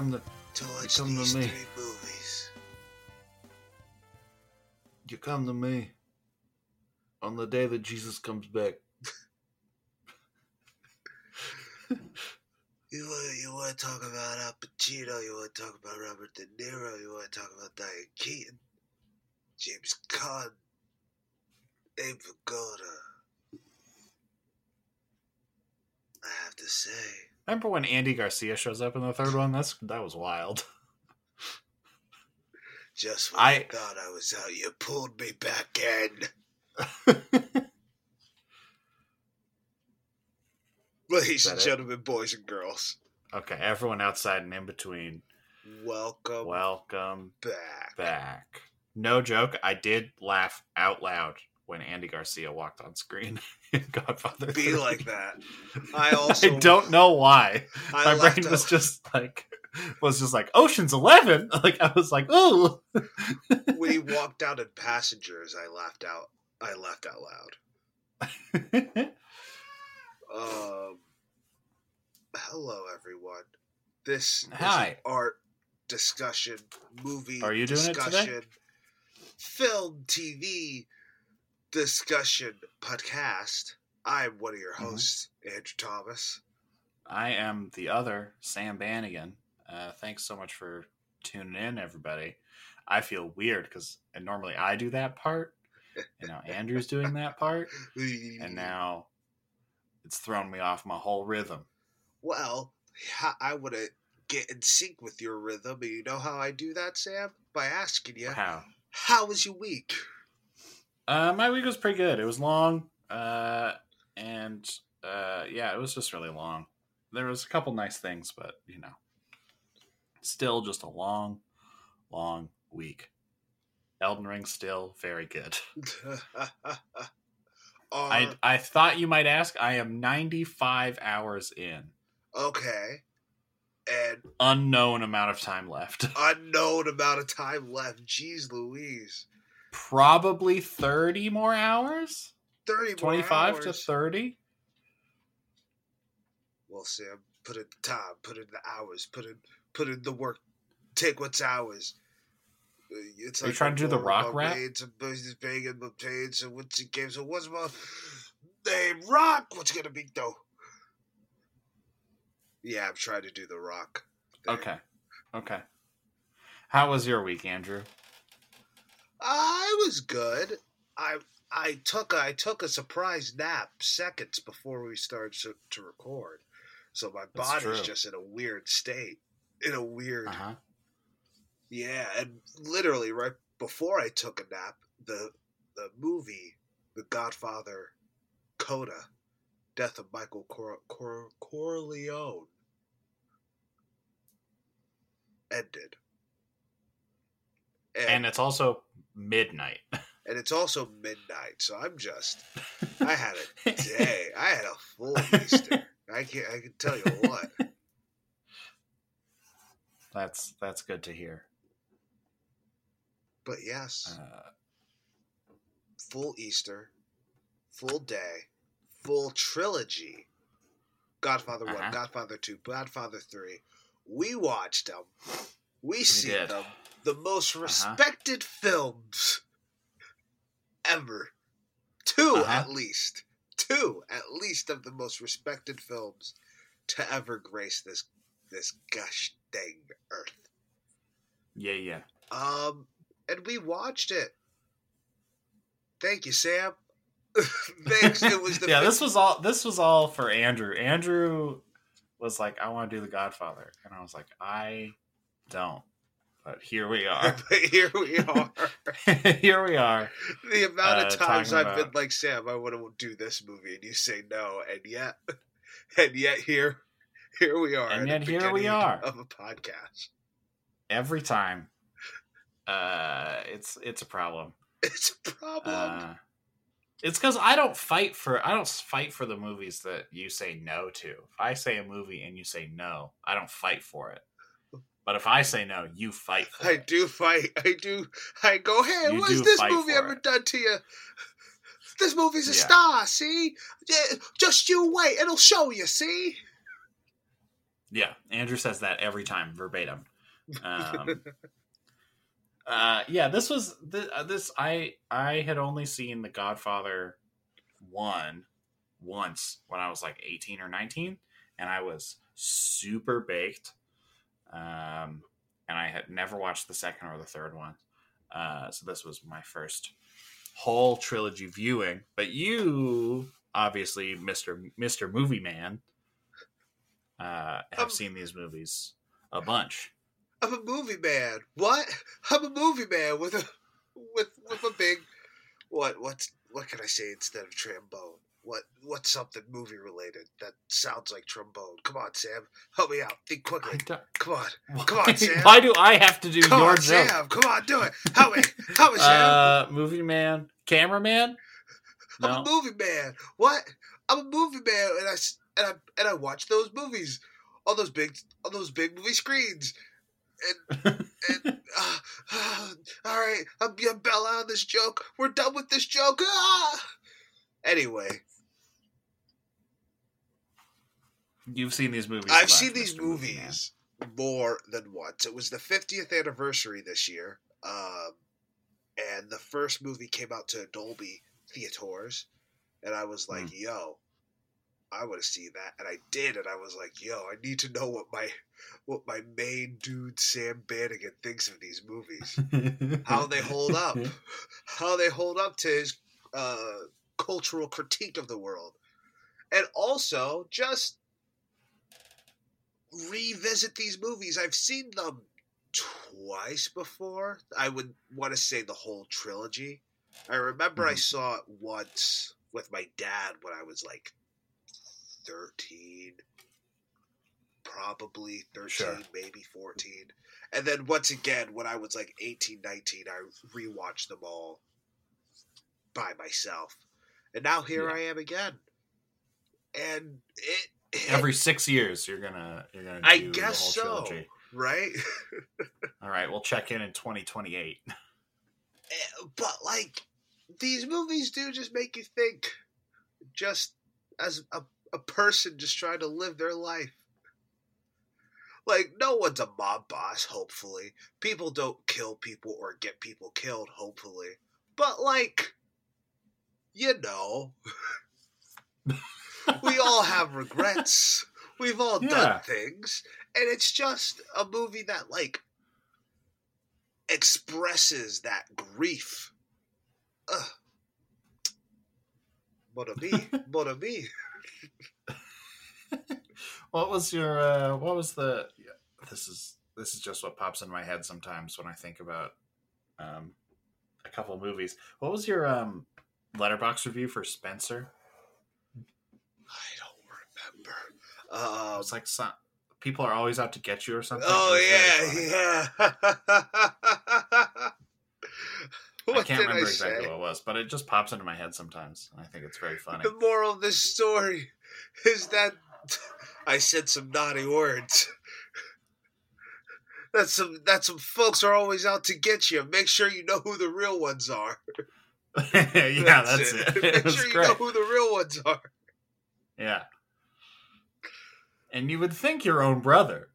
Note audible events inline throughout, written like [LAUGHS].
You come to To watch come to me. three movies. you come to me on the day that Jesus comes back. [LAUGHS] You want, you want to talk about Al Pacino? You want to talk about Robert De Niro? You want to talk about Diane Keaton? James Caan? Abe Vigoda? I have to say, Remember when Andy Garcia shows up in the third one? That's that was wild. just when I, I- thought I was out, you pulled me back in. [LAUGHS] Ladies and it? gentlemen, boys and girls, okay, everyone outside and in between, welcome welcome back. back. No joke, I did laugh out loud when Andy Garcia walked on screen [LAUGHS] in Godfather. Be 3. like that. [LAUGHS] I also I don't know why. [LAUGHS] I My brain a- was just like was just like Ocean's Eleven. Like I was like, ooh. when he walked out in Passengers, I laughed out. I laughed out loud. Um, hello, everyone. This Hi. art discussion, movie Are you doing it today? discussion, film, TV discussion podcast. I'm one of your Mhm. hosts, Andrew Thomas. I am the other Sam Bannigan. Uh, thanks so much for tuning in, everybody. I feel weird because normally I do that part, you know, [LAUGHS] Andrew's doing that part, and now it's thrown me off my whole rhythm. Well, I want to get in sync with your rhythm, and you know how I do that, Sam? By asking you, How? how was your week? Uh, my week was pretty good. It was long, uh, and uh, yeah, it was just really long. There was a couple nice things, but you know, still just a long, long week. Elden Ring still very good. [LAUGHS] [LAUGHS] I Uh, I thought you might ask. I am 95 hours in. okay. And Unknown amount of time left. [LAUGHS] unknown amount of time left. Jeez Louise. Probably 30 more hours. 30 more 25 to hours. 30. Well, Sam, put in the time, put in the hours, put in put in the work. Take what's ours. It's Are you trying to do the rock rap? It's a business banging my pain. So what's the game? So what's my name? Rock. What's gonna be though? Yeah, I'm trying to do the rock. thing. Okay. Okay. How was your week, Andrew? I was good. I I took a, I took a surprise nap seconds before we started to, to record, so my body's just in a weird state. In a weird, Uh huh. yeah, and literally right before I took a nap, the the movie, The Godfather, Coda, Death of Michael Cor- Cor- Corleone, ended. And it's also midnight. [LAUGHS] and it's also midnight, so I'm just [LAUGHS] I had a day. I had a full Easter. I can I can tell you what. That's that's good to hear. But yes, Uh, full Easter, full day, full trilogy. Godfather Uh-huh. 1, Godfather 2, Godfather 3. We watched them. We see did. them. The most Uh-huh. respected films ever. 2 Uh-huh. at least. Two at least of the most respected films to ever grace this this gosh dang earth. yeah, yeah. Um, and we watched it. Thank you, Sam. [LAUGHS] Thanks. It was [LAUGHS] the yeah, this was all this was all for Andrew. Andrew was like, I want to do the Godfather. And I was like, I don't. But here we are. [LAUGHS] but here we are. [LAUGHS] here we are. The amount Uh, of times I've been like, Sam, I want to do this movie, and you say no, and yet, [LAUGHS] and yet here, here we are. And yet here we are. of a podcast. Every time. Uh it's it's a problem. It's a problem. Uh, it's because I don't fight for I don't fight for the movies that you say no to. If I say a movie and you say no, I don't fight for it. But if I say no, you fight for I it. do fight. I do. I go, hey, You what's do this movie ever it. done to you? This movie's a Yeah. star. See, Yeah, just you wait. It'll show you. See. Yeah, Andrew says that every time, verbatim. Um, [LAUGHS] uh, yeah, this was this, uh, this. I I had only seen The Godfather one once when I was like eighteen or nineteen, and I was super baked. Um, and I had never watched the second or the third one. Uh, so this was my first whole trilogy viewing. But you, obviously, Mister Mister Movie Man, uh, have Um, seen these movies a bunch. I'm a movie man. What? I'm a movie man with a with with a big what what's what can I say instead of trombone? What what's something movie related that sounds like trombone? Come on, Sam. Help me out. Think quickly. [LAUGHS] Come on. why, Come on, Sam. [LAUGHS] why do I have to do Come your on, joke? Sam. Come on, do it. Help me. Help me, Sam. Uh, movie man, cameraman. I'm a movie man. What? I'm a movie man, and I and I and I watch those movies on those big on those big movie screens. And and [LAUGHS] uh, uh, [SIGHS] all right, I'm bail out on this joke. We're done with this joke. Ah! Anyway, you've seen these movies. I've seen these Mr. Movie movies more than once. It was the 50th anniversary this year, um, and the first movie came out to Dolby theaters, and I was like, Hmm. "Yo, I want to see that," and I did, and I was like, "Yo, I need to know what my what my main dude Sam Bannigan thinks of these movies, how they hold up, [LAUGHS] how they hold up to his uh, cultural critique of the world, and also just." Revisit these movies. I've seen them twice before. I would want to say the whole trilogy. I remember I Mhm. saw it once with my dad when I was like 13. Probably 13, Sure. maybe 14. And then once again, when I was like 18, 19, I rewatched them all by myself. And now here Yeah. I am again. And it Every six years, you're gonna you're gonna. Do I the guess whole so. trilogy. right? [LAUGHS] All right, we'll check in in 2028. Eh, but like these movies do just make you think just as a, a person just trying to live their life like no one's a mob boss hopefully people don't kill people or get people killed hopefully but like you know [LAUGHS] we all have regrets we've all Yeah. done things and it's just a movie that like expresses that grief. Ugh. Mon ami, mon ami. What was your uh what was the this is this is just what pops in my head sometimes when I think about um a couple of movies. What was your um Letterboxd review for Spencer? I don't Um, It's like some people are always out to get you or something. Oh yeah, yeah. [LAUGHS] I can't remember I exactly what it was, but it just pops into my head sometimes. and I think it's very funny. The moral of this story is that I said some naughty words. [LAUGHS] That's some that some folks are always out to get you. Make sure you know who the real ones are. [LAUGHS] yeah, that's, it. Make It was sure you great. know who the real ones are. Yeah. And you would think your own brother.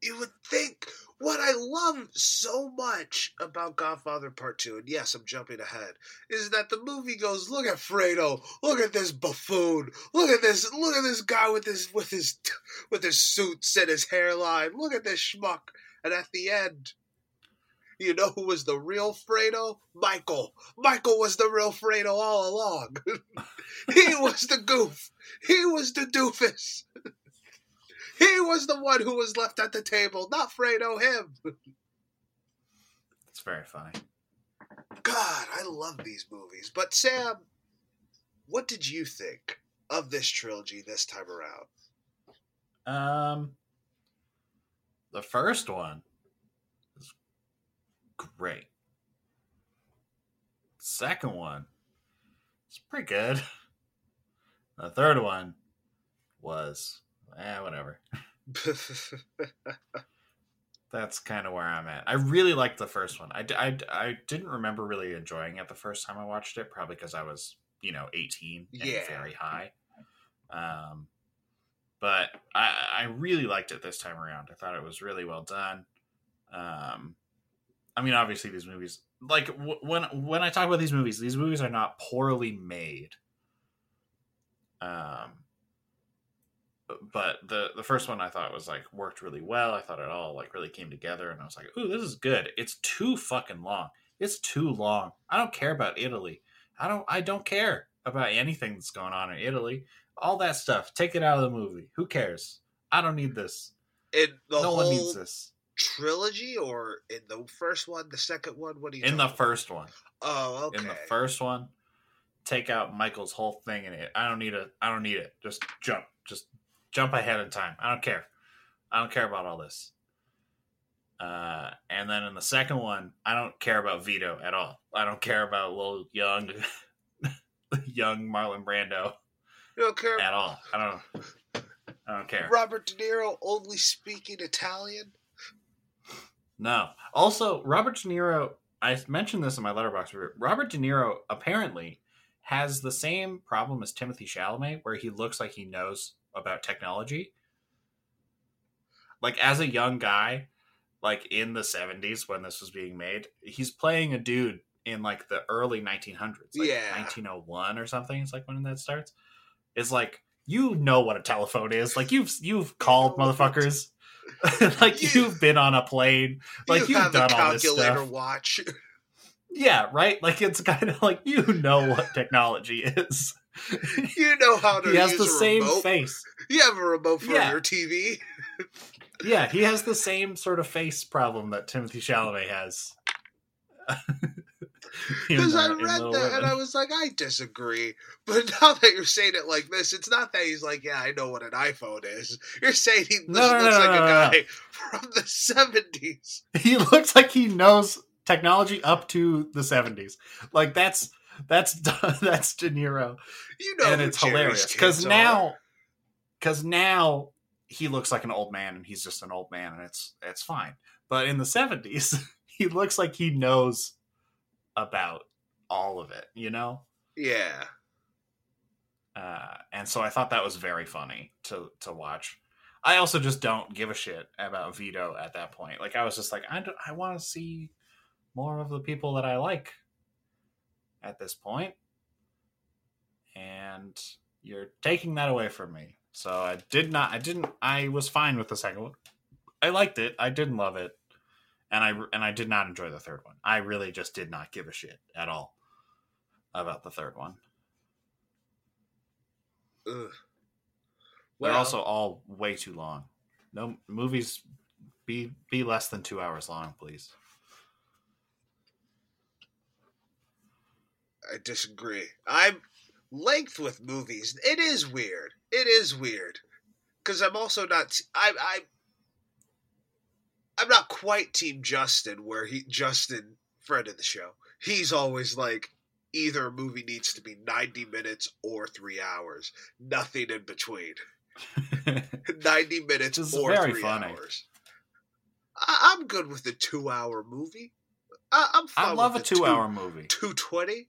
You would think what I love so much about Godfather Part 2, and yes, I'm jumping ahead, is that the movie goes, look at Fredo, look at this buffoon, look at this, look at this guy with his with his with his suits and his hairline, look at this schmuck. And at the end, you know who was the real Fredo? Michael. Michael was the real Fredo all along. [LAUGHS] he was the goof. He was the doofus. He was the one who was left at the table, not Fredo, him. It's very funny. God, I love these movies. But Sam, what did you think of this trilogy this time around? Um, the first one is great. Second one is pretty good. [LAUGHS] The third one was, eh, whatever. [LAUGHS] That's kind of where I'm at. I really liked the first one. I, I, I didn't remember really enjoying it the first time I watched it, probably because I was, you know, 18 and Yeah. very high. Um, but I, I really liked it this time around. I thought it was really well done. Um, I mean, obviously these movies, like w- when when I talk about these movies, these movies are not poorly made. Um, but the the first one I thought was like worked really well. I thought it all like really came together, and I was like, "Ooh, this is good." It's too fucking long. It's too long. I don't care about Italy. I don't. I don't care about anything that's going on in Italy. All that stuff. Take it out of the movie. Who cares? I don't need this. In the no one needs this. trilogy, or in the first one, the second one? What do you? In the talking first one. about? Oh, okay. In the first one, take out Michael's whole thing in it. I don't need it. I don't need it. Just jump. Jump ahead in time. I don't care. I don't care about all this. Uh, and then in the second one, I don't care about Vito at all. I don't care about little young, [LAUGHS] young Marlon Brando You don't care. at all. I don't. I don't care. Robert De Niro only speaking Italian. No. Also, Robert De Niro. I mentioned this in my Letterboxd. Robert De Niro apparently has the same problem as Timothée Chalamet, where he looks like he knows about technology. Like as a young guy, like in the '70s when this was being made, he's playing a dude in like the early 1900s, like Yeah. 1901 or something. It's like when that starts. It's like you know what a telephone is. Like you've you've [LAUGHS] called know motherfuckers. [LAUGHS] like You- you've been on a plane. Like you you've have done a all this calculator stuff. watch. Yeah, right. Like it's [LAUGHS] kind of like you know what technology is. [LAUGHS] you know how to he has use the same remote. face. You have a remote for Yeah. your TV. Yeah, he has [LAUGHS] the same sort of face problem that Timothée Chalamet has. [LAUGHS] Because I read that and I was like, I disagree. But now that you're saying it like this, it's not that he's like, yeah, I know what an iPhone is. You're saying he No, looks, no, looks no, like a guy from the 70s. he looks like he knows technology up to the 70s. Like that's that's [LAUGHS] that's De Niro. You know, and it's Jerry's hilarious because now because now he looks like an old man and he's just an old man and it's it's fine. But in the 70s [LAUGHS] he looks like he knows about all of it you know? Yeah. uh, and so i thought that was very funny to to watch. I also just don't give a shit about vito at that point. Like i was just like i, don't- I want to see more of the people that i like at this point. And you're taking that away from me. So i did not i didn't i was fine with the second one. I liked it. I didn't love it. And i and i did not enjoy the third one. I really just did not give a shit at all about the third one. Ugh. They're also all way too long. No movies be be less than two hours long, please. I disagree. I'm length with movies. It is weird. It is weird because I'm also not. I I. I'm not quite Team Justin, where he Justin, friend of the show. He's always like, either a movie needs to be 90 minutes or three hours. Nothing in between. [LAUGHS] 90 minutes Which is or three funny. hours. I, I'm good with a two-hour movie. I, I'm fine I love a with the two-hour movie. 220.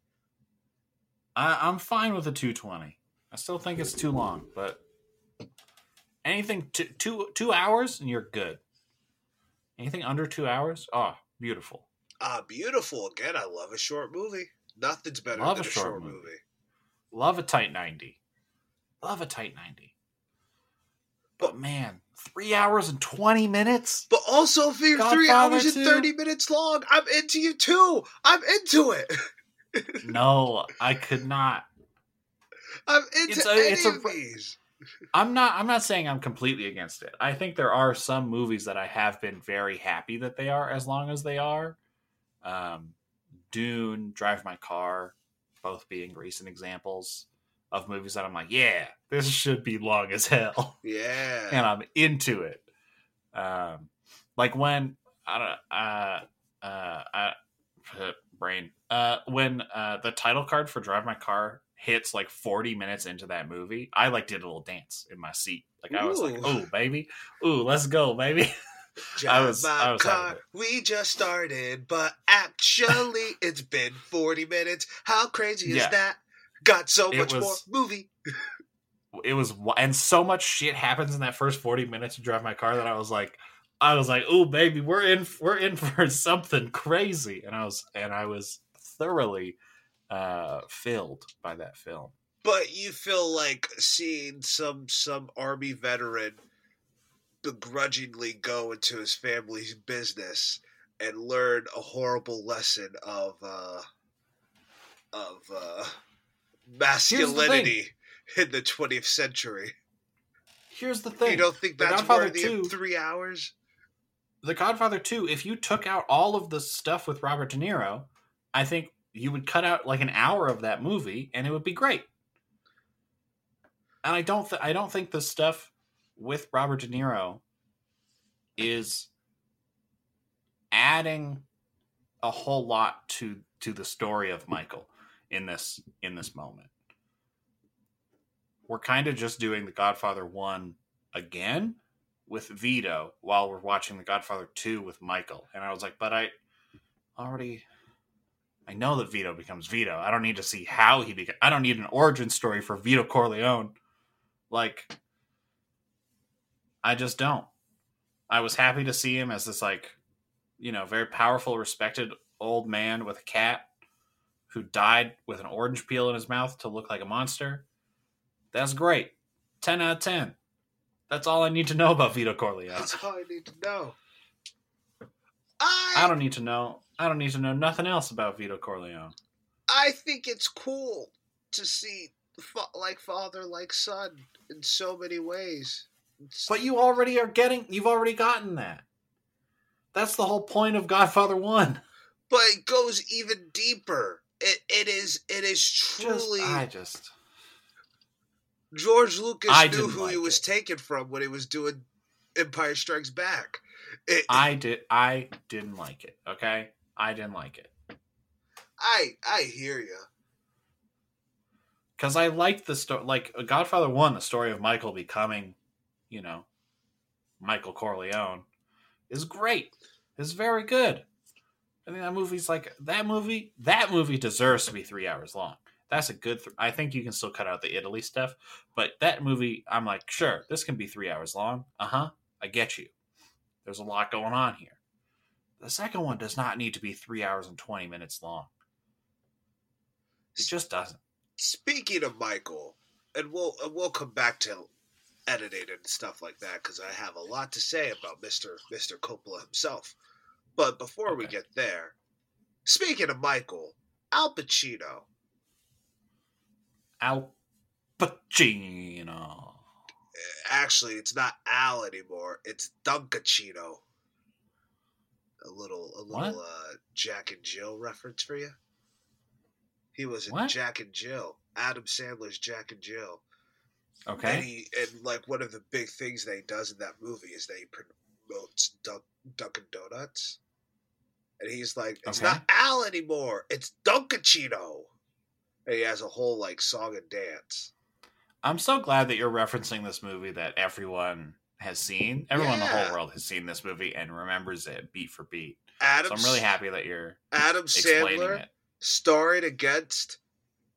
I, I'm fine with a two twenty. I still think it's too long, but anything two two two hours and you're good. Anything under two hours, oh, beautiful. Ah, beautiful. Again, I love a short movie. Nothing's better Love than a short movie. movie. Love a tight ninety. Love a tight ninety. But man, three hours and twenty minutes. But also, if you're three hours and 30 minutes long, I'm into you too. I'm into it. [LAUGHS] No, I could not. I'm into It's a- any it's a- of these. I'm not I'm not saying I'm completely against it. I think there are some movies that I have been very happy that they are as long as they are. Um, Dune, Drive My Car, both being recent examples of movies that I'm like, yeah, this should be long as hell, Yeah. and I'm into it. Um, like when I don't uh uh I, brain uh when uh the title card for Drive My Car hits like 40 minutes into that movie, I like did a little dance in my seat. Like I was like, Ooh. "Oh, baby. Ooh, let's go, baby." [LAUGHS] Drive was- my I was car. We just started, but actually, [LAUGHS] it's been 40 minutes. How crazy is Yeah. that? Got so It much was- more movie. it was and so much shit happens in that first 40 minutes to drive my car that I was like I was like, "Oh baby, we're in we're in [LAUGHS] for something crazy." And I was and I was thoroughly uh filled by that film. But you feel like seeing some some army veteran begrudgingly go into his family's business and learn a horrible lesson of uh of uh masculinity in the 20th century. Here's the thing. You don't think that's worthy 2 of three hours? The Godfather 2, if you took out all of the stuff with Robert De Niro, I think you would cut out like an hour of that movie and it would be great. And I don't th- I don't think the stuff with Robert De Niro is adding a whole lot to to the story of Michael in this in this moment. We're kind of just doing The Godfather 1 again with Vito while we're watching The Godfather 2 with Michael. And I was like, but I already I know that Vito becomes Vito. I don't need to see how he becomes I don't need an origin story for Vito Corleone. Like I just don't. I was happy to see him as this like, you know, very powerful, respected old man with a cat who died with an orange peel in his mouth to look like a monster. That's great. 10 out of 10. That's all I need to know about Vito Corleone. That's all I need to know. I I don't need to know. I don't need to know nothing else about Vito Corleone. I think it's cool to see fa- like father like son in so many ways. It's- But you already are getting you've already gotten that. That's the whole point of Godfather 1. but it goes even deeper. It it is it is Just truly I just George Lucas I knew who he was it. taken from when he was doing Empire Strikes Back. It, I did I didn't like it, okay? I didn't like it. I I hear you. because I liked the story. Like uh, Godfather One, the story of Michael becoming, you know, Michael Corleone, is great. Is very good. I think that movie's like that movie. That movie deserves to be three hours long. That's a good. Th- I think you can still cut out the Italy stuff, but that movie, I'm like, sure, this can be three hours long. Uh huh. I get you. There's a lot going on here. The second one does not need to be three hours and twenty minutes long. It just doesn't. Speaking of Michael, and we'll and we'll come back to editing and stuff like that because I have a lot to say about Mister Mister Coppola himself. But before we get there, speaking of Michael, Al Pacino. Al Pacino. Actually, it's not Al anymore. It's Dunkaccino. A little, a little uh, Jack and Jill reference for you. He was in What? Jack and Jill. Adam Sandler's Jack and Jill. Okay. And he and like one of the big things that he does in that movie is that he promotes Dunk, Dunkin' Donuts, and he's like, "It's Okay. not Al anymore. It's Dunkaccino." And he has a whole like song and dance. I'm so glad that you're referencing this movie that everyone has seen. Everyone in the whole world has seen this movie and remembers it beat for beat. Adam, So I'm really happy that you're Adam Sandler it. starring against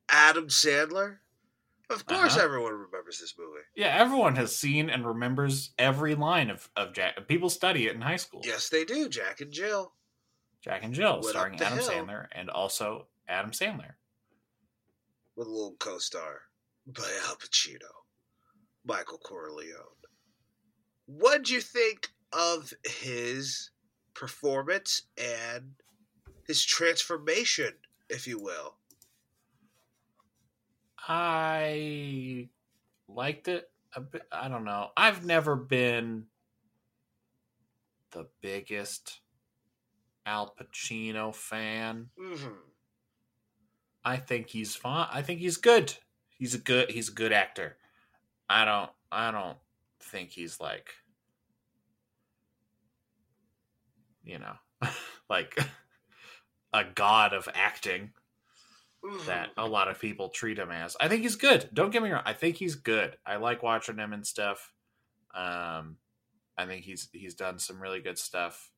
Adam Sandler. Of course, Uh-huh. everyone remembers this movie. Yeah, everyone has seen and remembers every line of, of Jack. People study it in high school. Yes, they do. Jack and Jill. Jack and Jill, Went starring Adam hill. Sandler and also Adam Sandler. With a little co-star by Al Pacino, Michael Corleone. What'd you think of his performance and his transformation, if you will? I liked it a bit. I don't know. I've never been the biggest Al Pacino fan. Mm-hmm. I think he's fine. I think he's good. He's a good. He's a good actor. I don't. I don't think he's like, you know, [LAUGHS] like a god of acting that a lot of people treat him as. I think he's good. Don't get me wrong. I think he's good. I like watching him and stuff. Um, I think he's he's done some really good stuff.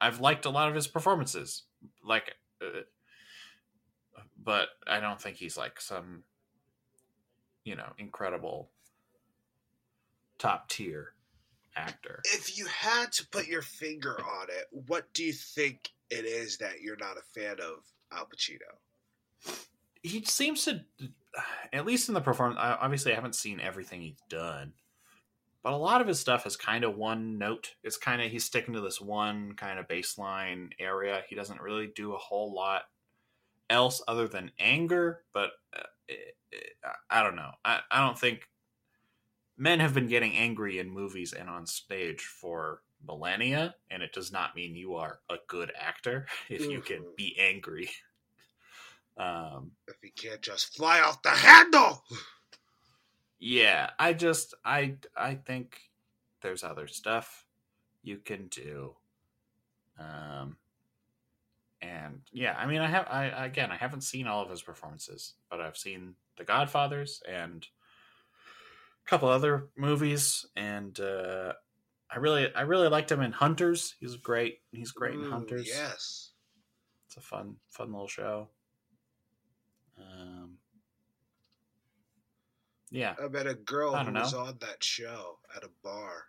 I've liked a lot of his performances, like, uh, but I don't think he's like some you know, incredible top tier actor. If you had to put your finger on it, what do you think it is that you're not a fan of Al Pacino? He seems to, at least in the performance. I- Obviously, I haven't seen everything he's done, but a lot of his stuff is kind of one note. It's kind of he's sticking to this one kind of baseline area. He doesn't really do a whole lot else other than anger. But uh, it, it, I don't know. I, I don't think men have been getting angry in movies and on stage for millennia, and it does not mean you are a good actor [LAUGHS] if you can Mhm. be angry. [LAUGHS] Um, If he can't just fly off the handle. yeah, I just I I think there's other stuff you can do. Um, and yeah, I mean, I have I again I haven't seen all of his performances, but I've seen The Godfathers and a couple other movies, and uh, I really I really liked him in Hunters. He's great. He's great in Hunters. Yes. It's a fun fun little show. Um, yeah, I met a girl who don't was on that show at a bar.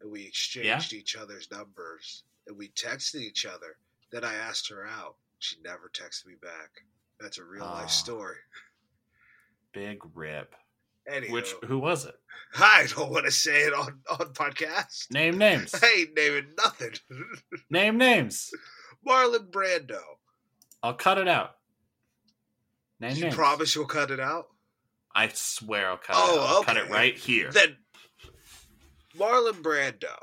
And we exchanged each other's numbers. And we texted each other. Then I asked her out. She never texted me back. That's a real life ah. story. big rip. Anyway, Which who was it? I don't want to say it on, on podcast. Name names. I ain't naming nothing. [LAUGHS] Name names. Marlon Brando. I'll cut it out. Name you names. promise you'll cut it out? I swear I'll cut Oh, it out. I'll cut it right here. Then Marlon Brando.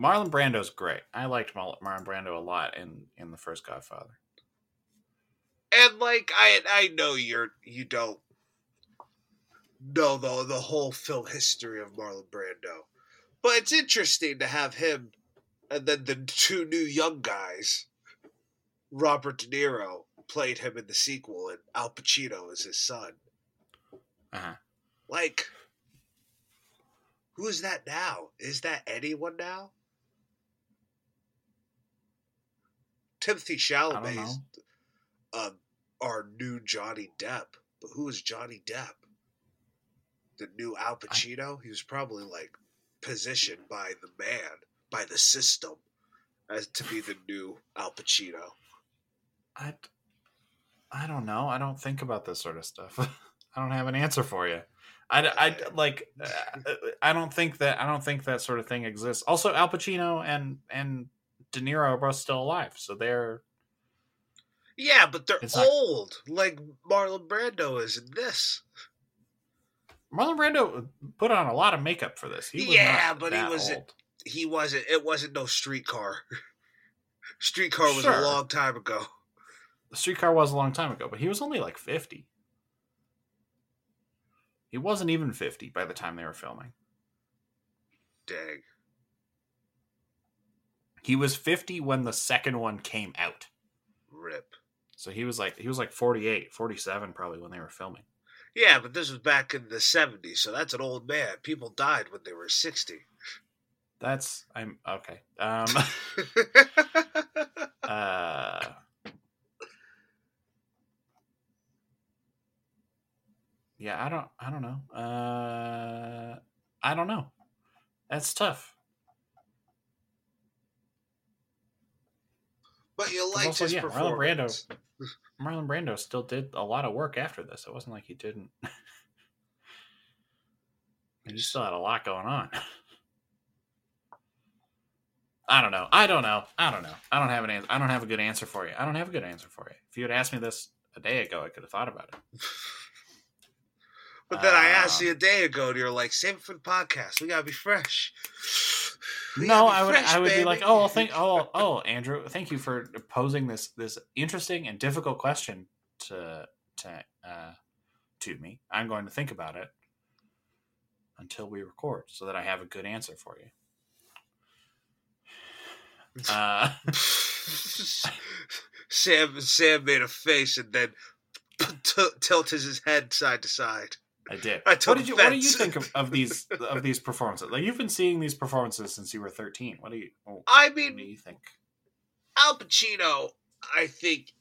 Marlon Brando's great. I liked Marlon Brando a lot in in the first Godfather. And like I I know you're you don't know the the whole film history of Marlon Brando. But it's interesting to have him and then the two new young guys, Robert De Niro played him in the sequel and Al Pacino is his son. Uh-huh. Like who is that now? Is that anyone now? Timothée I Chalamet, know. um, our new Johnny Depp. But who is Johnny Depp? The new Al Pacino? He was probably like positioned by the man, by the system, as to be the new Al Pacino. I I don't know. I don't think about this sort of stuff. [LAUGHS] I don't have an answer for you. I, I like uh, I don't think that I don't think that sort of thing exists. Also, Al Pacino and and De Niro are both still alive, so they're Yeah, but they're It's not- old, like Marlon Brando is in this. Marlon Brando put on a lot of makeup for this. He was Yeah, not but he that was- old. He wasn't. It wasn't no streetcar. [LAUGHS] streetcar was Sure. a long time ago. The streetcar was a long time ago, but he was only like fifty. He wasn't even fifty by the time they were filming. Dang. He was fifty when the second one came out. Rip. So he was like he was like 48, 47 probably when they were filming. Yeah, but this was back in the 70s, so that's an old man. People died when they were 60. That's I'm okay. Um [LAUGHS] uh Yeah, I don't I don't know. Uh I don't know. That's tough. But you liked also, his yeah, Marlon Brando- performance. [LAUGHS] Marlon Brando still did a lot of work after this. It wasn't like he didn't. [LAUGHS] he just still had a lot going on. [LAUGHS] I don't know. I don't know. I don't know. I don't have an answer. I don't have a good answer for you. I don't have a good answer for you. If you had asked me this a day ago, I could have thought about it. But then I asked Um, you a day ago, and you're like, save it for the podcast. We gotta be fresh. No, I would. fresh, I would be like, oh, [LAUGHS] thank, oh, oh, Andrew, thank you for posing this this interesting and difficult question to to uh, to me. I'm going to think about it until we record, so that I have a good answer for you. [SIGHS] Uh, Sam Sam made a face and then t- tilted his head side to side. I did. I what did you What do you think of, of these [LAUGHS] of these performances? Like you've been seeing these performances since you were 13. What do you I What do mean, you think? Al Pacino, I think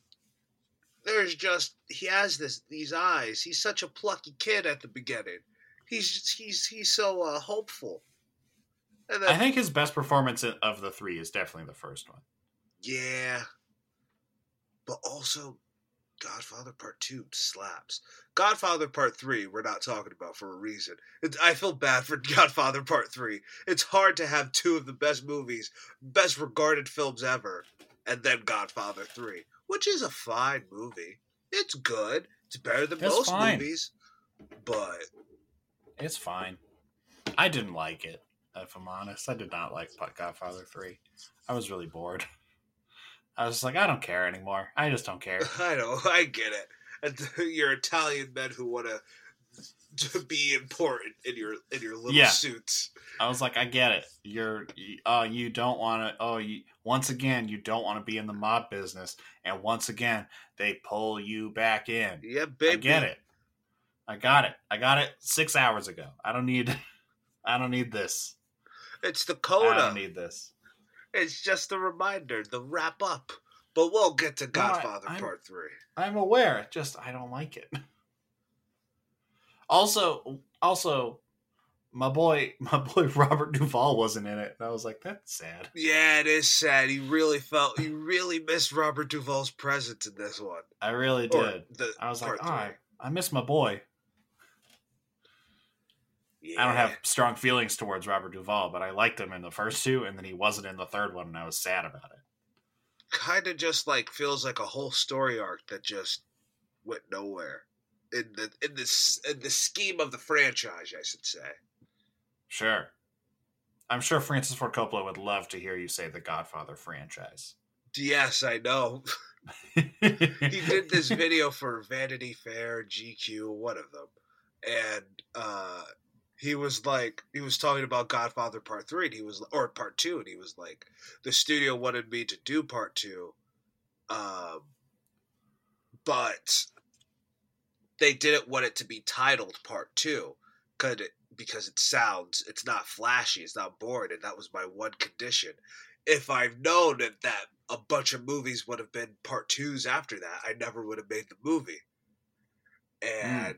there's just he has this these eyes. He's such a plucky kid at the beginning. He's he's he's so uh, hopeful. And then, I think his best performance of the three is definitely the first one. yeah, but also Godfather Part Two slaps. Godfather Part Three we're not talking about for a reason. It, I feel bad for [LAUGHS] Godfather Part Three. It's hard to have two of the best movies, best regarded films ever, and then Godfather Three, which is a fine movie. It's good. It's better than It's most fine. movies, but It's fine. I didn't like it, if I'm honest. I did not like Godfather 3. I was really bored. [LAUGHS] I was like, I don't care anymore. I just don't care. [LAUGHS] I know, [LAUGHS] I get it. [LAUGHS] You're Italian men who want to to be important in your in your little Yeah. suits. I was like, I get it. You're, you- oh, you don't want to, oh, you, once again, you don't want to be in the mob business. And once again, they pull you back in. Yeah, baby. I get it. I got it. I got it six hours ago. I don't need, I don't need this. It's the coda. I don't need this. It's just a reminder, the wrap up. But we'll get to No, I- Godfather Part Three. I'm aware. Just I don't like it. Also, also, my boy, [LAUGHS] my boy Robert Duvall wasn't in it, and I was like, that's sad. Yeah, it is sad. He really felt he really missed Robert Duvall's presence in this one. I really did. the I was like, oh, ah, I, I miss my boy. Yeah. I don't have strong feelings towards Robert Duvall, but I liked him in the first two, and then he wasn't in the third one, and I was sad about it. kind of just like feels like a whole story arc that just went nowhere in the in this in the scheme of the franchise, I should say. Sure. I'm sure Francis Ford Coppola would love to hear you say the Godfather franchise. Yes, I know. [LAUGHS] he did this [LAUGHS] video for Vanity Fair, GQ, one of them, and uh, he was like, he was talking about Godfather Part Three, and he was, or Part Two, and he was like, the studio wanted me to do Part Two, um, but they didn't want it to be titled Part Two, it, because it sounds, it's not flashy, it's not boring, and that was my one condition. If I've known that, that a bunch of movies would have been part twos after that, I never would have made the movie. And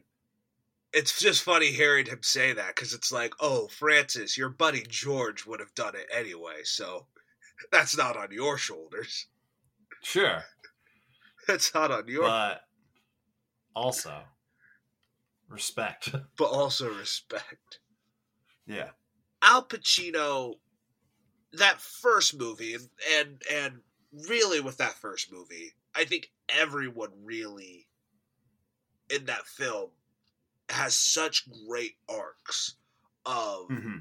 it's just funny hearing him say that because it's like, oh, Francis, your buddy George would have done it anyway, so [LAUGHS] that's not on your shoulders. Sure. [LAUGHS] That's not on your, But also, respect. [LAUGHS] but also respect. Yeah. Al Pacino, that first movie, and and and really with that first movie, I think everyone really in that film has such great arcs of hmm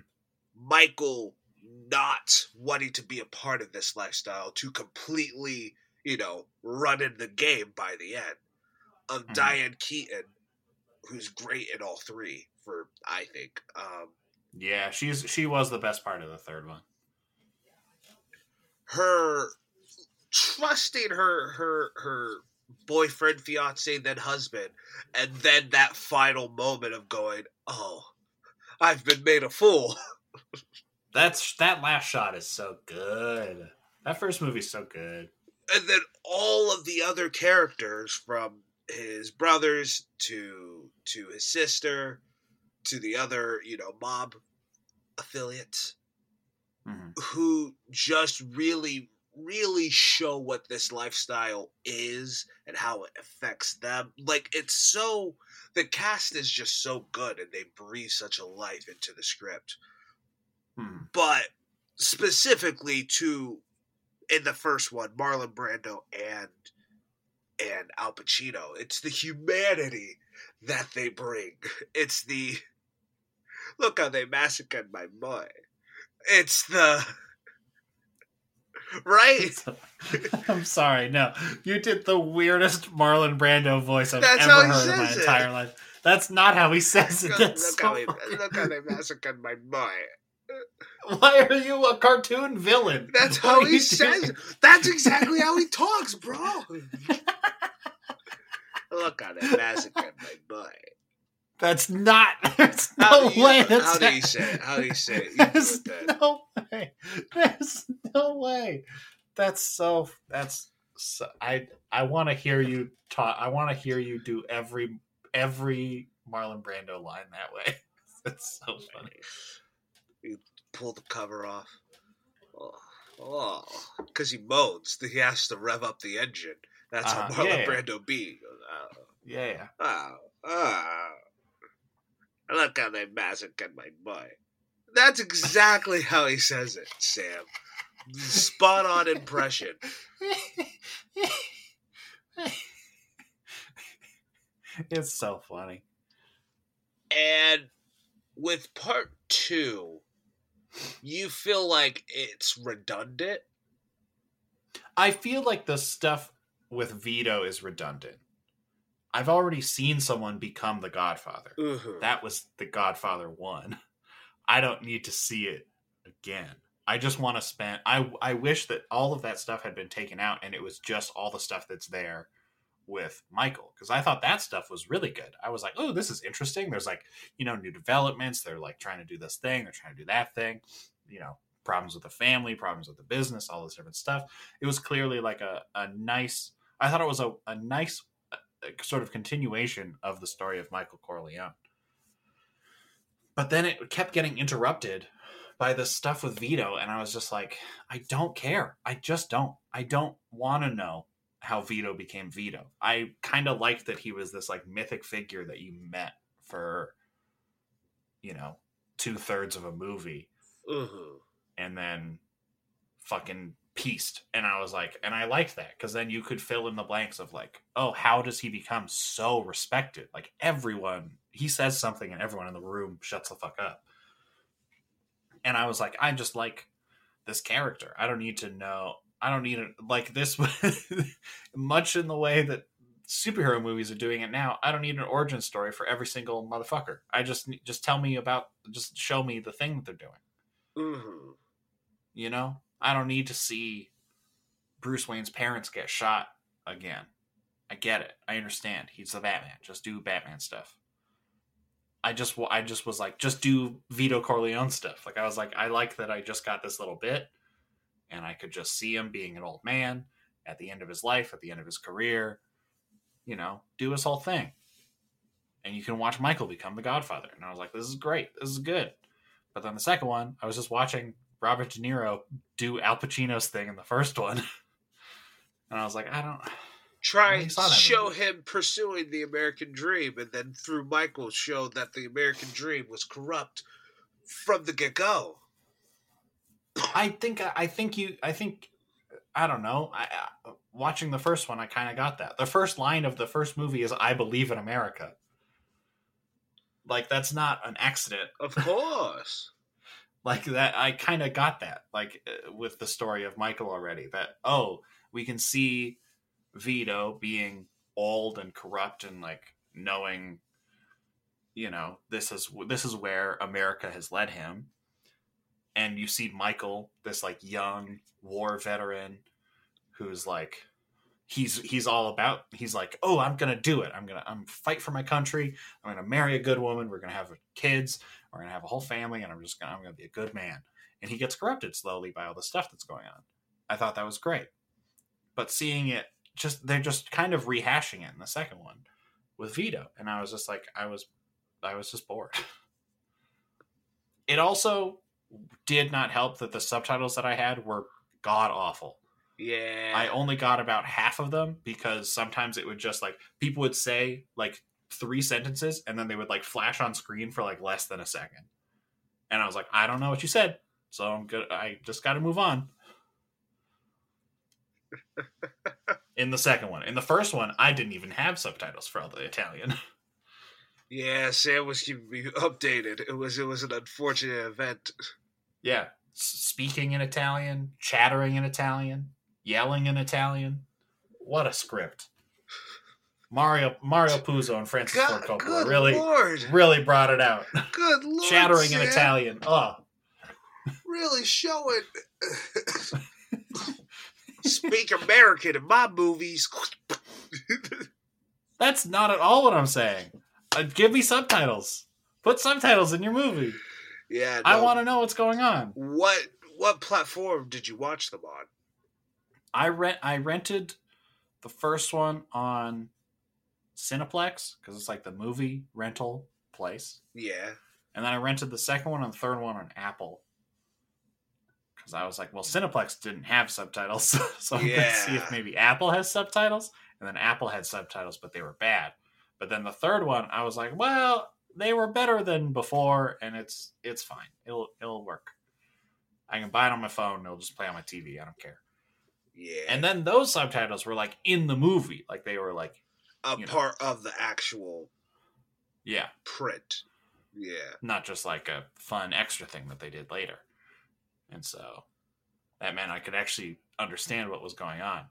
Michael not wanting to be a part of this lifestyle to completely, you know, running the game by the end. Of Mhm. Diane Keaton, who's great in all three for I think. Um, Yeah, she's she was the best part of the third one. her trusting her her her boyfriend, fiance, then husband, and then that final moment of going, "Oh, I've been made a fool." [LAUGHS] That's that last shot is so good. That first movie's so good. and then all of the other characters from his brothers to to his sister to the other you know mob affiliates hmm who just really really show what this lifestyle is and how it affects them like it's so the cast is just so good and they breathe such a life into the script hmm but specifically to in the first one, Marlon Brando and and Al Pacino. It's the humanity that they bring. [LAUGHS] It's the look how they massacred my boy. It's the right. [LAUGHS] I'm sorry. No, you did the weirdest Marlon Brando voice I've That's ever heard in my it. entire life. That's not how he says it. Look, That's look so how they, look how they massacred my boy. [LAUGHS] Why are you a cartoon villain? That's What how he says. doing? That's exactly how he talks, bro. [LAUGHS] Look how they massacred my boy. That's not. [LAUGHS] There's How no you- way. That's how do you say it? How do you say it? You There's no way. There's no way. That's so. That's so I I want to hear you talk. I want to hear you do every every Marlon Brando line that way. [LAUGHS] It's so funny. You pull the cover off. Oh, oh, because he moans. He has to rev up the engine. That's Uh-huh, how Marlon yeah, yeah. Brando be. He oh, Yeah, yeah. oh, oh. Look how they massacred my boy. That's exactly how he says it, Sam. Spot on impression. it's so funny. And with part two, you feel like it's redundant. I feel like the stuff with Vito is redundant. I've already seen someone become the Godfather. Mhm. That was the Godfather one. [LAUGHS] I don't need to see it again. I just want to spend. I I wish that all of that stuff had been taken out and it was just all the stuff that's there with Michael because I thought that stuff was really good. I was like, oh, this is interesting. There's like you know new developments. They're like trying to do this thing. They're trying to do that thing. You know problems with the family, problems with the business, all this different stuff. It was clearly like a a nice. I thought it was a a nice sort of continuation of the story of Michael Corleone but then it kept getting interrupted by the stuff with Vito, and I was just like, I don't care. I just don't. I don't want to know how Vito became Vito. I kind of liked that he was this like mythic figure that you met for, you know, two thirds of a movie, Mhm. and then fucking pieced. And I was like, and I liked that because then you could fill in the blanks of like, oh, how does he become so respected? Like everyone, he says something and everyone in the room shuts the fuck up. And I was like, I just like this character. I don't need to know. I don't need it like this. [LAUGHS] much in the way that superhero movies are doing it now. I don't need an origin story for every single motherfucker. I just just tell me about, just show me the thing that they're doing. Mhm. You know, I don't need to see Bruce Wayne's parents get shot again. I get it. I understand. He's the Batman. Just do Batman stuff. I just I just was like just do Vito Corleone stuff. Like I was like I like that I just got this little bit and I could just see him being an old man at the end of his life, at the end of his career, you know, do his whole thing. And you can watch Michael become the Godfather. And I was like this is great. This is good. But then the second one, I was just watching Robert De Niro do Al Pacino's thing in the first one. [LAUGHS] and I was like, I don't Try and show movie. him pursuing the American dream, and then through Michael, show that the American dream was corrupt from the get go. I think I think you I think I don't know. I, I watching the first one I kind of got that. The first line of the first movie is I believe in America. Like that's not an accident. Of course. Like that I kind of got that like uh, with the story of Michael already that oh, we can see Vito being old and corrupt and like knowing you know this is this is where America has led him. And you see Michael this like young war veteran who's like he's he's all about he's like oh I'm to do it. I'm to I'm fight for my country. I'm to marry a good woman. We're to have kids. We're to have a whole family and I'm just to I'm to be a good man. And he gets corrupted slowly by all the stuff that's going on. I thought that was great. But seeing it just they're just kind of rehashing it in the second one with Vito, and I was just like, I was, I was just bored. It also did not help that the subtitles that I had were god awful. Yeah. I only got about half of them because sometimes it would just like people would say like three sentences and then they would like flash on screen for like less than a second, and I was like, I don't know what you said, so I'm good. I just got to move on. [LAUGHS] in the second one. In the first one, I didn't even have subtitles for all the Italian. [LAUGHS] yeah, Sam was keeping me updated. It was it was an unfortunate event. yeah, speaking in Italian, chattering in Italian, yelling in Italian. What a script! Mario Mario Puzo and Francis Ford Coppola really lord. really brought it out. Good [LAUGHS] lord. chattering in Italian. Oh, Really showing. [LAUGHS] Speak American in my movies. [LAUGHS] that's not at all what I'm saying. Uh, give me subtitles. Put subtitles in your movie. yeah, I want to know what's going on. What what platform did you watch them on? I rent I rented the first one on Cineplex because it's like the movie rental place, Yeah. and then I rented the second one and the third one on Apple because I was like, well, Cineplex didn't have subtitles, [LAUGHS] so I'm gonna see if maybe Apple has subtitles, and then Apple had subtitles, but they were bad. But then the third one, I was like, well, they were better than before, and it's it's fine. It'll it'll work. I can buy it on my phone. It'll just play on my TV. I don't care. Yeah. And then those subtitles were like in the movie, like they were like, a you know. part of the actual yeah, print. Yeah. not just like a fun extra thing that they did later. And so that meant I could actually understand what was going on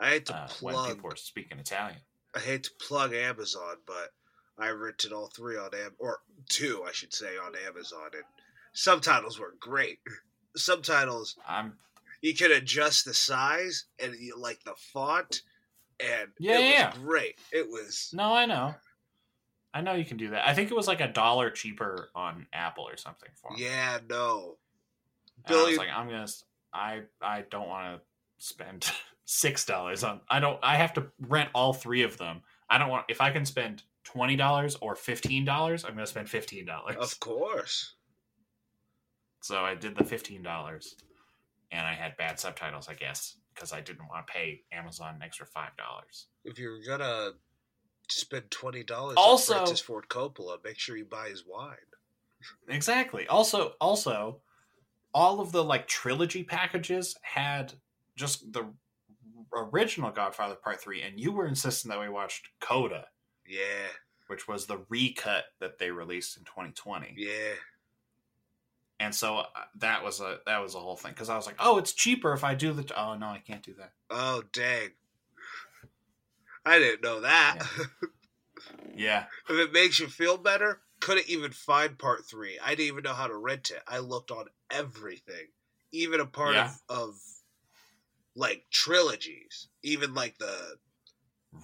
I hate to uh, when plug. people were speaking Italian. I hate to plug Amazon, but I rented all three on Am or two, I should say, on Amazon, and subtitles were great. [LAUGHS] Subtitles I'm you can adjust the size and you like the font, and Yeah, it was yeah. great. It was no, I know, I know you can do that. I think it was like a dollar cheaper on Apple or something for me. yeah, no, And I was like, I'm gonna, I, I don't want to spend [LAUGHS] six dollars on. I don't. I have to rent all three of them. I don't want. If I can spend twenty dollars or fifteen dollars, I'm gonna spend fifteen dollars. of course. So I did the fifteen dollars, and I had bad subtitles, I guess, because I didn't want to pay Amazon an extra five dollars. If you're gonna spend twenty dollars Also- on Francis Ford Coppola, make sure you buy his wine. Exactly. Also, also, all of the like trilogy packages had just the original Godfather Part Three, and you were insisting that we watched Coda, Yeah, which was the recut that they released in 2020. yeah. And so uh, that was a that was a whole thing because I was like, oh, it's cheaper if I do the. Oh no, I can't do that. Oh dang. I didn't know that. [LAUGHS] Yeah. if it makes you feel better, couldn't even find part three. I didn't even know how to rent it. I looked on everything. Even a part Yeah. of, of like trilogies. Even like the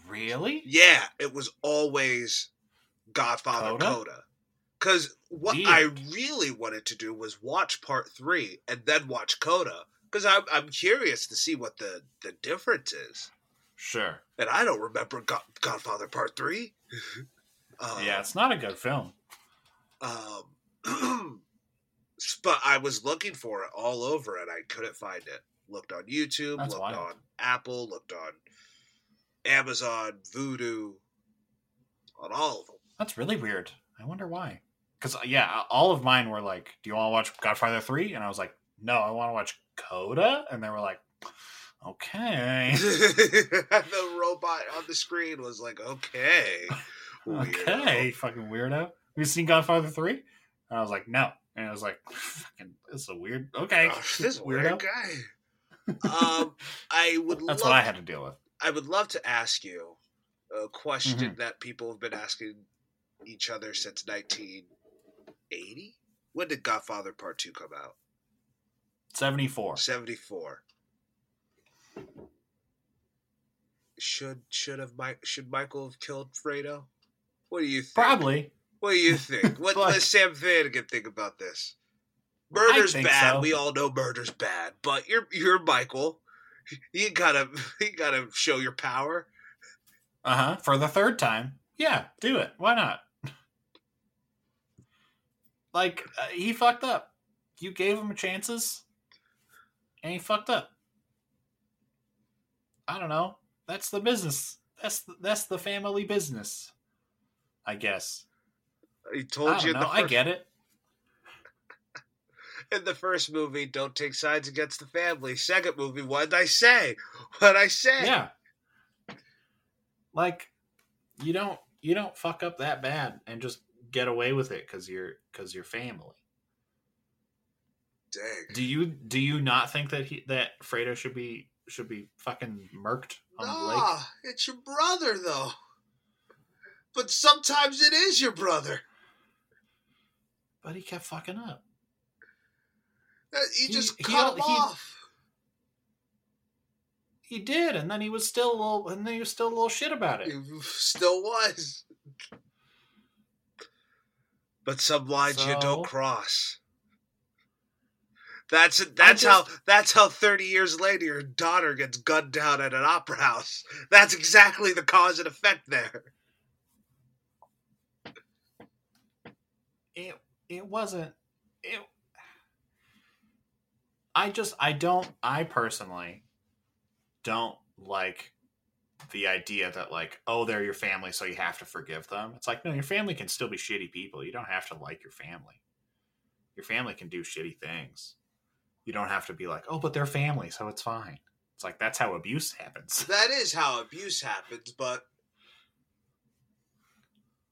Really? Yeah, it was always Godfather Coda? Coda. Because what I really wanted to do was watch part three and then watch Coda. Because I'm, I'm curious to see what the, the difference is. Sure. And I don't remember God, Godfather Part Three. uh, [LAUGHS] yeah, it's not a good film. Um, [CLEARS THROAT] but I was looking for it all over and I couldn't find it. Looked on YouTube, That's looked wild. on Apple, looked on Amazon, Vudu, on all of them. That's really weird. I wonder why. Because yeah, all of mine were like, "Do you want to watch Godfather 3? And I was like, "No, I want to watch Coda." And they were like, "Okay, [LAUGHS] [LAUGHS] the robot on the screen was like, "Okay, okay, fucking weirdo." Have you seen Godfather 3? And I was like, "No." And I was like, [LAUGHS] "Fucking, this is a weird." Okay, Oh, this weird guy." um, I would. That's love what I had to deal with. I would love to ask you a question Mm-hmm. that people have been asking each other since 1980. When did Godfather Part 2 come out? 74. 74. Should should have Mike should Michael have killed Fredo? What do you think? Probably. What do you think? [LAUGHS] What But- does Sam Finnegan think about this? Murder's bad. so. We all know murder's bad. But you're you're Michael. [LAUGHS] You gotta [LAUGHS] you gotta show your power. Uh huh. For the third time. Yeah, do it. Why not? Like, uh, he fucked up. You gave him chances, and he fucked up. I don't know. That's the business. That's the, that's the family business. I guess. He I told you know. the I get it. [LAUGHS] in the first movie, don't take sides against the family. Second movie, what did I say? What did I say? Yeah. Like, you don't you don't fuck up that bad and just get away with it because you're because you're family. Dang. Do you do you not think that he that Fredo should be should be fucking murked on the lake? It's your brother though. But sometimes it is your brother. But he kept fucking up. Uh, You He- just he- cut him he- off. He did, and then he was still a little, and then he was still a little shit about it. He still was. But some lines you don't cross. That's that's just- how that's how thirty years later your daughter gets gunned down at an opera house. That's exactly the cause and effect there. it it wasn't it I just I don't I personally don't like the idea that like oh they're your family so you have to forgive them. It's like no your family can still be shitty people. You don't have to like your family. Your family can do shitty things. You don't have to be like oh but they're family so it's fine. It's like that's how abuse happens. [LAUGHS] That is how abuse happens, but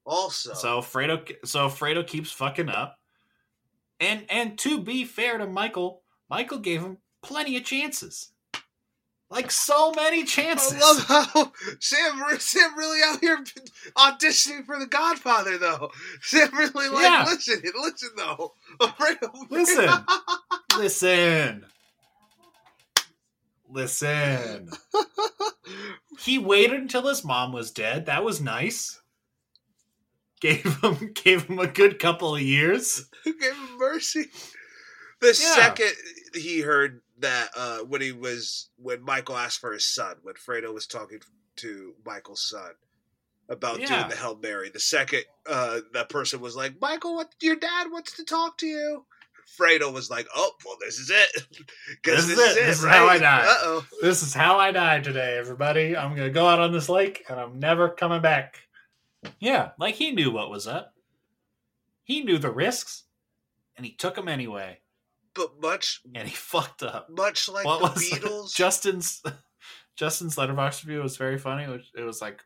also So Fredo, so Fredo keeps fucking up, and and to be fair to Michael, Michael gave him plenty of chances, like so many chances. I love how Sam Sam really out here auditioning for the Godfather though. Sam really like Yeah. listen, listen though. Listen. [LAUGHS] Listen, listen. He waited until his mom was dead. That was nice. Gave him [LAUGHS] gave him a good couple of years. Who gave him mercy? The Yeah. second he heard that uh, when he was when Michael asked for his son, when Fredo was talking to Michael's son about Yeah. doing the Hail Mary, the second uh, that person was like, "Michael, what? Your dad wants to talk to you." Fredo was like, "Oh, well, this is it. [LAUGHS] 'Cause This is it. This is how I die. Uh oh. This is how I die today, everybody. I'm gonna go out on this lake and I'm never coming back. Yeah, like he knew what was up. He knew the risks, and he took them anyway. But much, And he fucked up. much like what the Beatles, [LAUGHS] Justin's [LAUGHS] Justin's Letterboxd review was very funny. It was, like,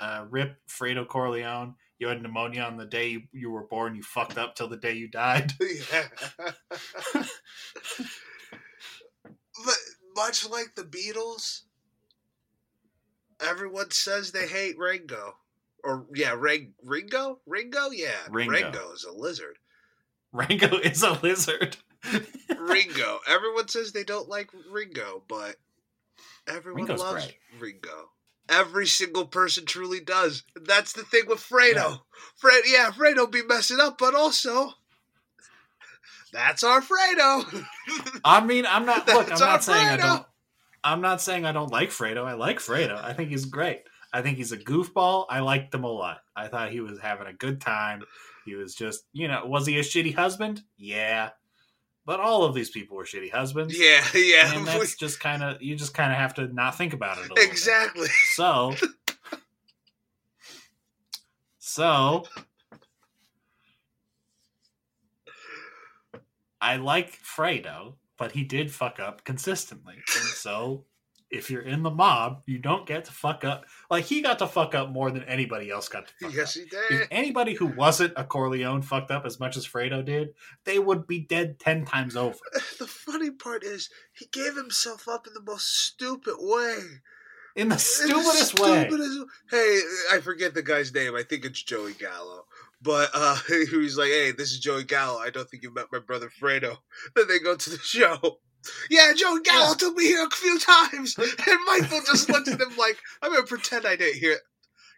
uh, "Rip Fredo Corleone. You had pneumonia on the day you, you were born. You fucked up till the day you died." [LAUGHS] but much like the Beatles, everyone says they hate Ringo. Or yeah, Ring, Ringo, Ringo, yeah, Ringo. Ringo is a lizard. Rango is a lizard. Ringo. Everyone says they don't like Ringo, but everyone Ringo's loves great. Ringo. Every single person truly does. And that's the thing with Fredo. Fred, yeah, Fredo be messing up, but also that's our Fredo. [LAUGHS] I mean, I'm not. Look, I'm not saying I don't. I'm not saying I don't like Fredo. I like Fredo. I think he's great. I think he's a goofball. I liked him a lot. I thought he was having a good time. He was just, you know, was he a shitty husband? Yeah, but all of these people were shitty husbands. yeah, [LAUGHS] yeah. and [LAUGHS] that's just kind of you just kind of have to not think about it. A little bit. exactly. So, so I like Fredo, but he did fuck up consistently. And so, if you're in the mob, you don't get to fuck up. Like he got to fuck up more than anybody else got to fuck Yes, up. he did. If anybody who wasn't a Corleone fucked up as much as Fredo did, they would be dead ten times over. [LAUGHS] The funny part is he gave himself up in the most stupid way. In the In the stupidest way. stupidest- Hey, I forget the guy's name. I think it's Joey Gallo. But uh, [LAUGHS] he was like, "Hey, this is Joey Gallo. I don't think you met my brother Fredo." [LAUGHS] Then they go to the show. Yeah, Joey Gallo Yeah. took me here a few times, [LAUGHS] and Michael just looks at him like, "I'm gonna pretend I didn't hear it."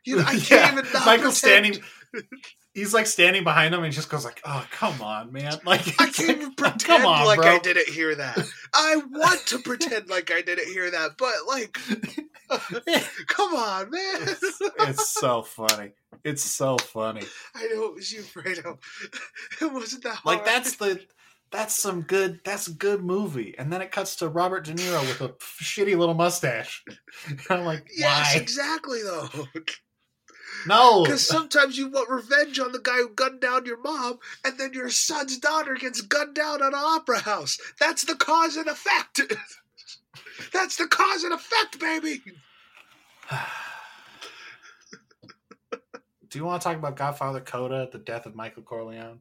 You know, I [LAUGHS] can't Yeah, even. Not Michael's pretend. standing. He's like standing behind him and just goes like, "Oh, come on, man!" [LAUGHS] Like I can't like, even "Oh, pretend on, like bro." I didn't hear that. I want to pretend like I didn't hear that, but like, come on, man. it's so funny. It's so funny. I know it was you, Fredo. It wasn't that hard. Like that's the that's some good that's a good movie. And then it cuts to Robert De Niro with a [LAUGHS] shitty little mustache. And [LAUGHS] I'm like, yes, why? exactly though. [LAUGHS] No. Because sometimes you want revenge on the guy who gunned down your mom, and then your son's daughter gets gunned down at an opera house. That's the cause and effect. That's the cause and effect, baby. [SIGHS] Do you want to talk about Godfather Coda, the death of Michael Corleone?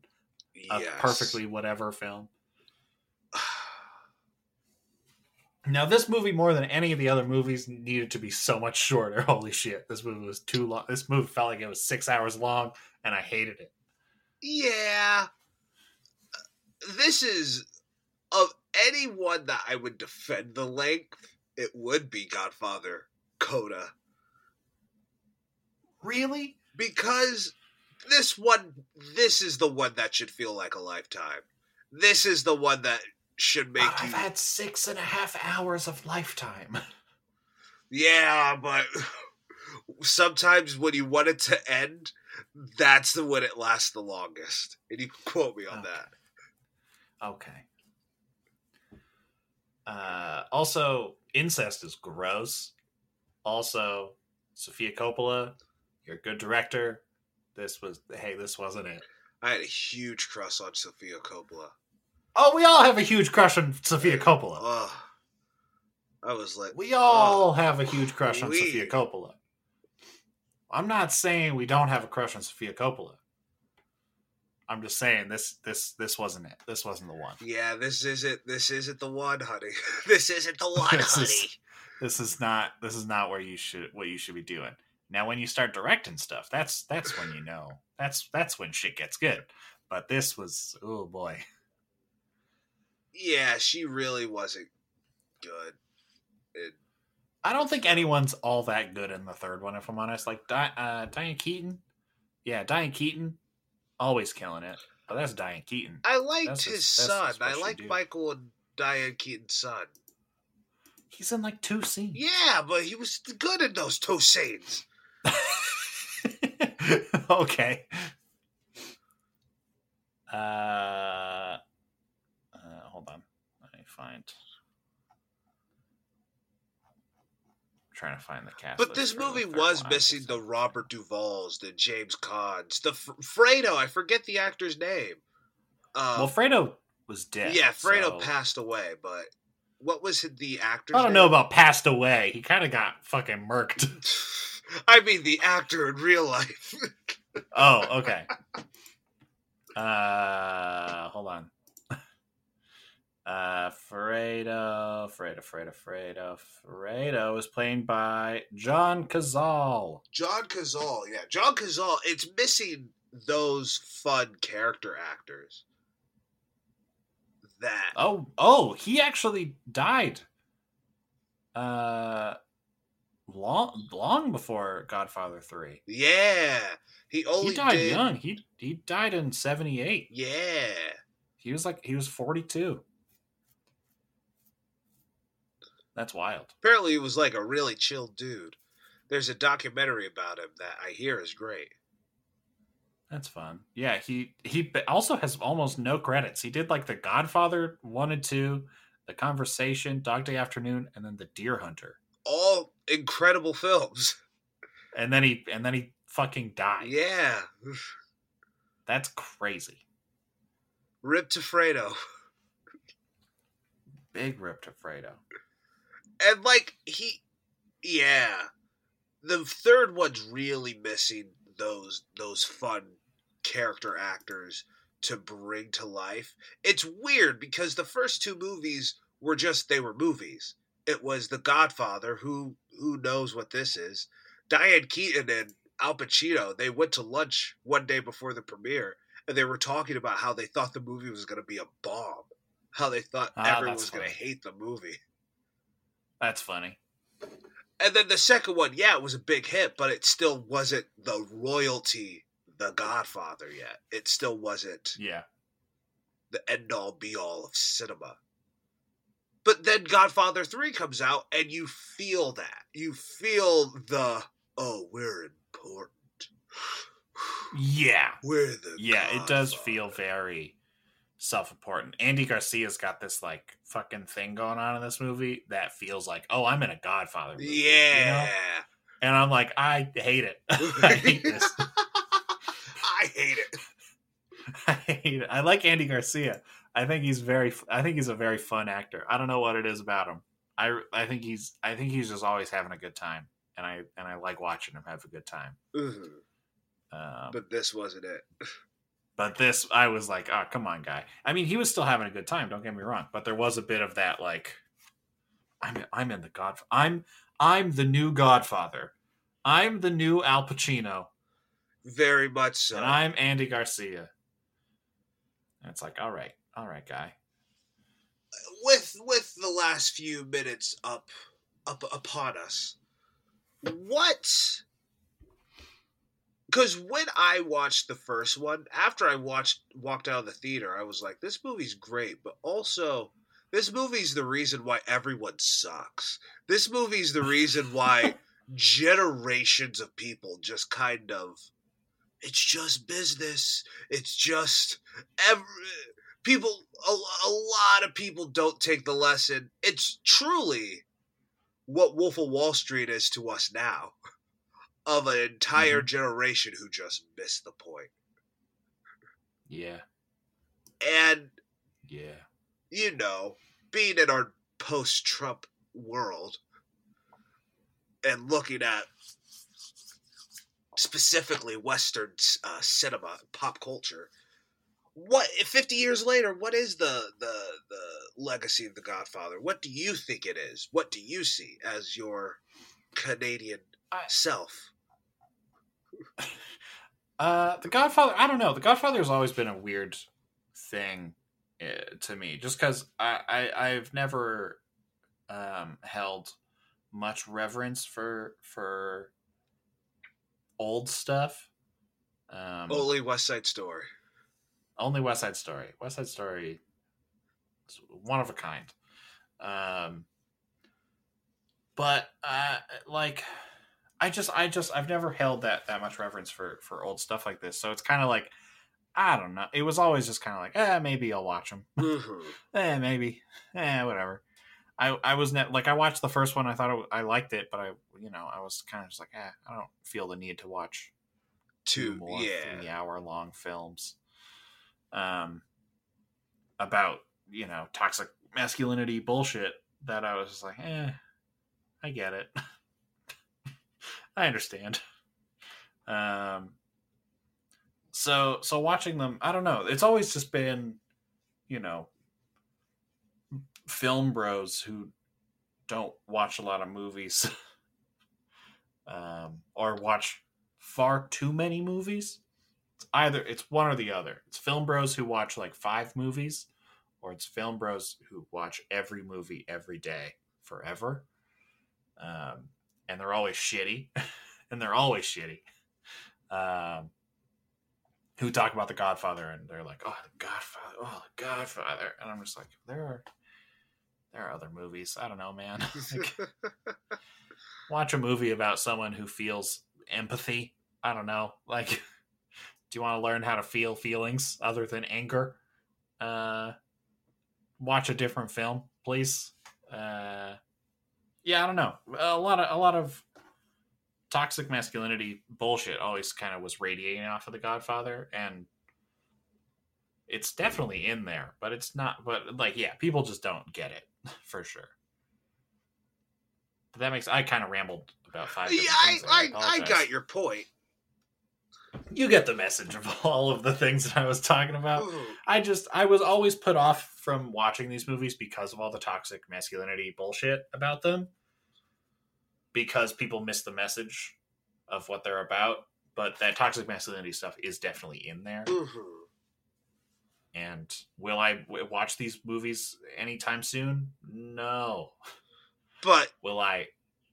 A Yes. perfectly whatever film. [SIGHS] Now, this movie, more than any of the other movies, needed to be so much shorter. [LAUGHS] Holy shit. This movie was too long. This movie felt like it was six hours long, and I hated it. Yeah. This is of anyone that I would defend the length, it would be Godfather Coda. Really? Because this one this is the one that should feel like a lifetime. This is the one that should make I've you. had six and a half hours of lifetime. Yeah, but sometimes when you want it to end, that's the when it lasts the longest. And you quote me on Okay. that. Okay. Uh, also, incest is gross. Also, Sofia Coppola, you're a good director. This was hey, this wasn't it. I had a huge crush on Sofia Coppola. Oh, we all have a huge crush on Sofia Coppola. Ugh. I was like, We all have a huge crush on we- Sofia Coppola. I'm not saying we don't have a crush on Sofia Coppola. I'm just saying this this this wasn't it. This wasn't the one. yeah, this isn't this isn't the one, honey. [LAUGHS] this isn't the one, [LAUGHS] This honey. is- This is not this is not where you should what you should be doing. Now when you start directing stuff, that's that's when you know. That's that's when shit gets good. But this was oh boy. Yeah, she really wasn't good. It, I don't think anyone's all that good in the third one, if I'm honest. Like Di- uh, Diane Keaton, yeah, Diane Keaton, always killing it. But that's Diane Keaton. I liked That's his son. I liked. Michael and Diane Keaton's son. He's in like two scenes. Yeah, but he was good in those two scenes. [LAUGHS] okay. Uh, uh, hold on. Let me find. trying to find the cast. But this movie was. Missing the Robert Duvall's, the James Caans, the F- Fredo. I forget the actor's name. Uh, Well, Fredo was dead. yeah, Fredo so- passed away, but what was the actor's I don't name? know about passed away. He kind of got fucking murked. [LAUGHS] [LAUGHS] I mean, the actor in real life. [LAUGHS] Oh, okay. Uh, hold on. [LAUGHS] Uh, Fredo, Fredo, Fredo, Fredo, Fredo is played by John Cazale. John Cazale, yeah, John Cazale. It's missing those fun character actors. That Oh, oh, he actually died. Uh, long, long before Godfather Three. yeah, he only He died did, young. He he died in seventy eight. Yeah, He was like he was forty two. That's wild. apparently he was like a really chill dude. There's a documentary about him that I hear is great. That's fun. Yeah, he he also has almost no credits. He did like The Godfather one and two, The Conversation, Dog Day Afternoon, and then The Deer Hunter. All incredible films. [LAUGHS] And then he and then he fucking died. Yeah, That's crazy. Rip to Fredo. Big rip to Fredo. and like he yeah the third one's really missing those those fun character actors to bring to life it's weird because the first two movies were just they were movies it was the godfather who who knows what this is diane keaton and al pacino they went to lunch one day before the premiere and they were talking about how they thought the movie was going to be a bomb how they thought Ah, everyone was going to hate the movie That's funny. and then the second one, yeah, it was a big hit, but it still wasn't the royalty, the Godfather yet. It still wasn't Yeah. the end all be all of cinema. But then Godfather 3 comes out, and you feel that. You feel the, oh, we're important. Yeah. We're the. Yeah, it does feel very self-important. Andy Garcia's got this like fucking thing going on in this movie that feels like, oh, I'm in a Godfather movie. you know? Yeah. And I'm like, I hate it. [LAUGHS] I hate this. [LAUGHS] I hate it. [LAUGHS] I hate it. I like Andy Garcia. I think he's very. I think he's a very fun actor. I don't know what it is about him. I I think he's. I think he's just always having a good time, and I and I like watching him have a good time. Mhm. Um, but, But this wasn't it. But this, I was like, oh come on, guy. I mean, he was still having a good time. Don't get me wrong, but there was a bit of that like, I'm I'm in the God. I'm I'm the new Godfather. I'm the new Al Pacino, Very much so. and I'm Andy Garcia. And it's like, all right, all right, guy. with with the last few minutes up up upon us what because when i watched the first one after i watched walked out of the theater i was like this movie's great but also This movie's the reason why everyone sucks. This movie's the reason why [LAUGHS] generations of people just kind of it's just business. It's just every people a, a lot of people don't take the lesson. It's truly what Wolf of Wall Street is to us now of an entire Mhm. generation who just missed the point. Yeah. And Yeah. you know, being in our post Trump world and looking at specifically Western uh, cinema, pop culture, what 50 years later, what is the, the, the legacy of The Godfather? What do you think it is? What do you see as your Canadian I- self? [LAUGHS] Uh, The Godfather. I don't know. The Godfather has always been a weird thing uh, to me, just because I, I I've never um, held much reverence for for old stuff. Um, Only West Side Story. Only West Side Story. West Side Story is one of a kind. Um, but uh, like, I just, I just, I've never held that that much reverence for for old stuff like this. So it's kind of like, I don't know. It was always just kind of like, eh, maybe I'll watch them. [LAUGHS] Mhm. eh, maybe, eh, whatever. I I was net like I watched the first one. I thought it, I liked it, but I you know I was kind of just like, eh, I don't feel the need to watch two Two, more yeah. three hour long films um about you know toxic masculinity bullshit that i was like eh i get it. [LAUGHS] I understand. Um so so watching them i don't know. It's always just been you know film bros who don't watch a lot of movies [LAUGHS] um or watch far too many movies. It's either it's one or the other. It's film bros who watch like five movies, or it's film bros who watch every movie every day forever. Um, and they're always shitty, [LAUGHS] and they're always shitty. Um, who talk about the Godfather and they're like, "Oh, the Godfather! Oh, the Godfather!" And I'm just like, there are there are other movies. I don't know, man. [LAUGHS] Like, [LAUGHS] watch a movie about someone who feels empathy. I don't know. Like, do you want to learn how to feel feelings other than anger? Uh, watch a different film, please. Uh, yeah, I don't know. A lot of a lot of toxic masculinity bullshit always kind of was radiating off of The Godfather, and it's definitely in there, but it's not. But like, yeah, people just don't get it [LAUGHS] for sure. But that makes I kind of rambled about five. yeah, different I. I, I got your point. You get the message of [LAUGHS] all of the things that I was talking about. I just I was always put off from watching these movies because of all the toxic masculinity bullshit about them. Because people miss the message of what they're about, but that toxic masculinity stuff is definitely in there. Mhm. And will I w- watch these movies anytime soon? No. But Will I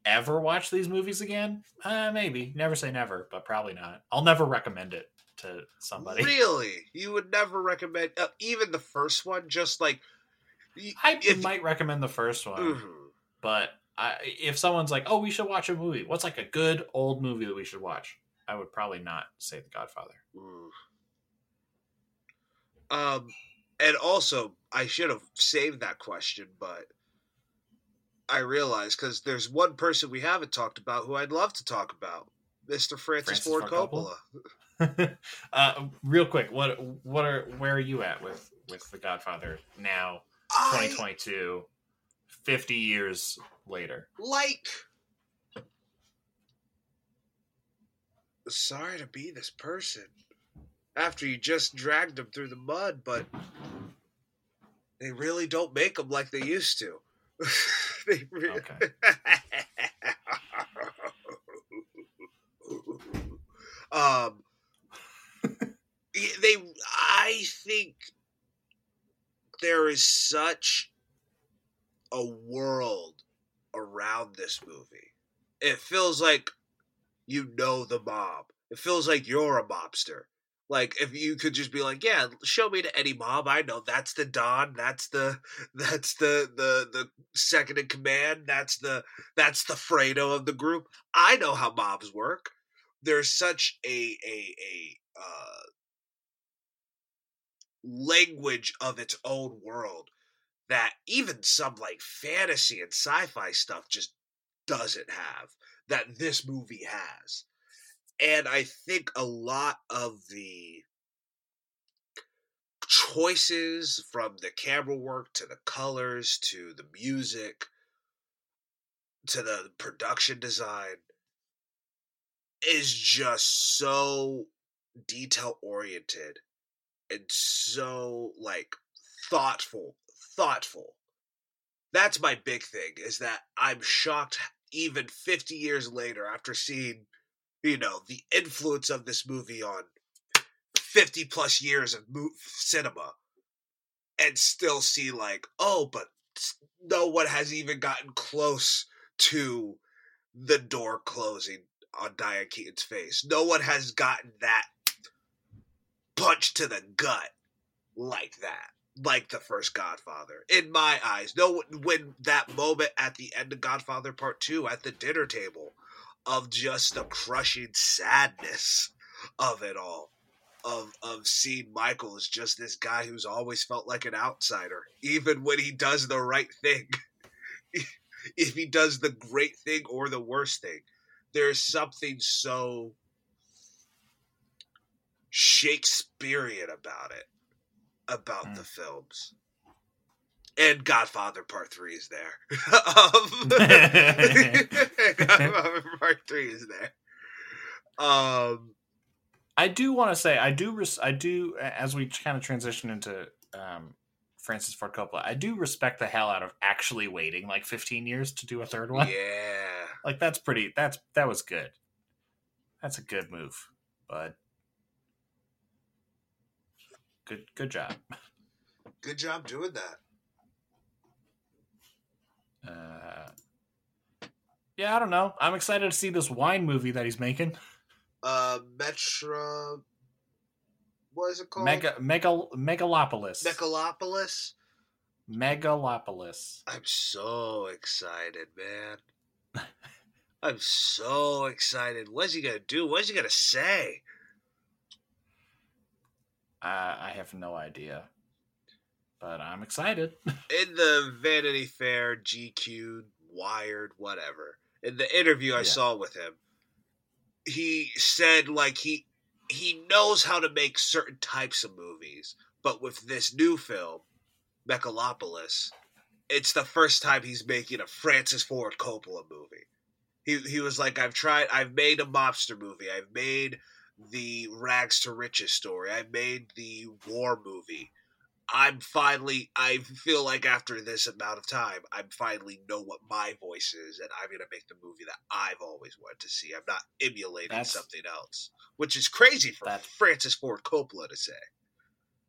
ever watch these movies again? Uh, maybe. Never say never, but probably not. I'll never recommend it to somebody. really, you would never recommend uh, even the first one. Just like y- I if- might recommend the first one. Mhm. but I, if someone's like, "Oh, we should watch a movie," what's like a good old movie that we should watch? I would probably not say The Godfather. Mm. Um, and also, I should have saved that question, but I realize because there's one person we haven't talked about who I'd love to talk about, Mr. Francis, Francis Ford Ford Coppola. [LAUGHS] uh, real quick, what what are where are you at with with The Godfather now, I 2022, 50 years later? like. Sorry to be this person after you just dragged them through the mud, but they really don't make them like they used to. They re- Okay. [LAUGHS] um, they, I think there is such a world around this movie. It feels like you know the mob. It feels like you're a mobster. Like if you could just be like, yeah, show me to Eddie Mob. I know that's the Don. That's the [LAUGHS] that's the the the second in command. That's the that's the Fredo of the group. I know how mobs work. There's such a a a uh, language of its own world that even some like fantasy and sci-fi stuff just doesn't have that this movie has and I think a lot of the choices from the camera work to the colors to the music to the production design is just so detail oriented and so like thoughtful thoughtful. That's my big thing is that i'm shocked even 50 years later after seeing you know the influence of this movie on 50 plus years of cinema and still see like oh but no one has even gotten close to the door closing on Diane Keaton's face. No one has gotten that punch to the gut like that, like the first Godfather. In my eyes, no when that moment at the end of Godfather Part Two at the dinner table of just the crushing sadness of it all. Of of seeing Michael as just this guy who's always felt like an outsider, even when he does the right thing. [LAUGHS] if he does the great thing or the worst thing, there's something so Shakespearean about it, about mm. the films and Godfather Part Three is there. [LAUGHS] um, [LAUGHS] Godfather Part Three is there. Um, I do want to say I do res- I do as we kind of transition into um, Francis Ford Coppola. I do respect the hell out of actually waiting like 15 years to do a third one. Yeah, [LAUGHS] like that's pretty. That's that was good. That's a good move, but good good job. Good job doing that. Uh, yeah, I don't know. I'm excited to see this wine movie that he's making. Uh, Metra. What is it called? Mega, mega, Megalopolis. Megalopolis. Megalopolis. I'm so excited, man. [LAUGHS] I'm so excited. What's he gonna do? What's he gonna say? Uh, I have no idea but I'm excited. [LAUGHS] in the Vanity Fair, GQ, Wired, whatever, in the interview I yeah. saw with him, he said like he he knows how to make certain types of movies, but with this new film, Megalopolis, it's the first time he's making a Francis Ford Coppola movie. He he was like, I've tried, I've made a mobster movie, I've made the rags to riches story, I made the war movie. I'm finally I feel like after this amount of time, I'm finally know what my voice is and I'm gonna make the movie that I've always wanted to see. I'm not emulating that's, something else. Which is crazy for that, Francis Ford Coppola to say.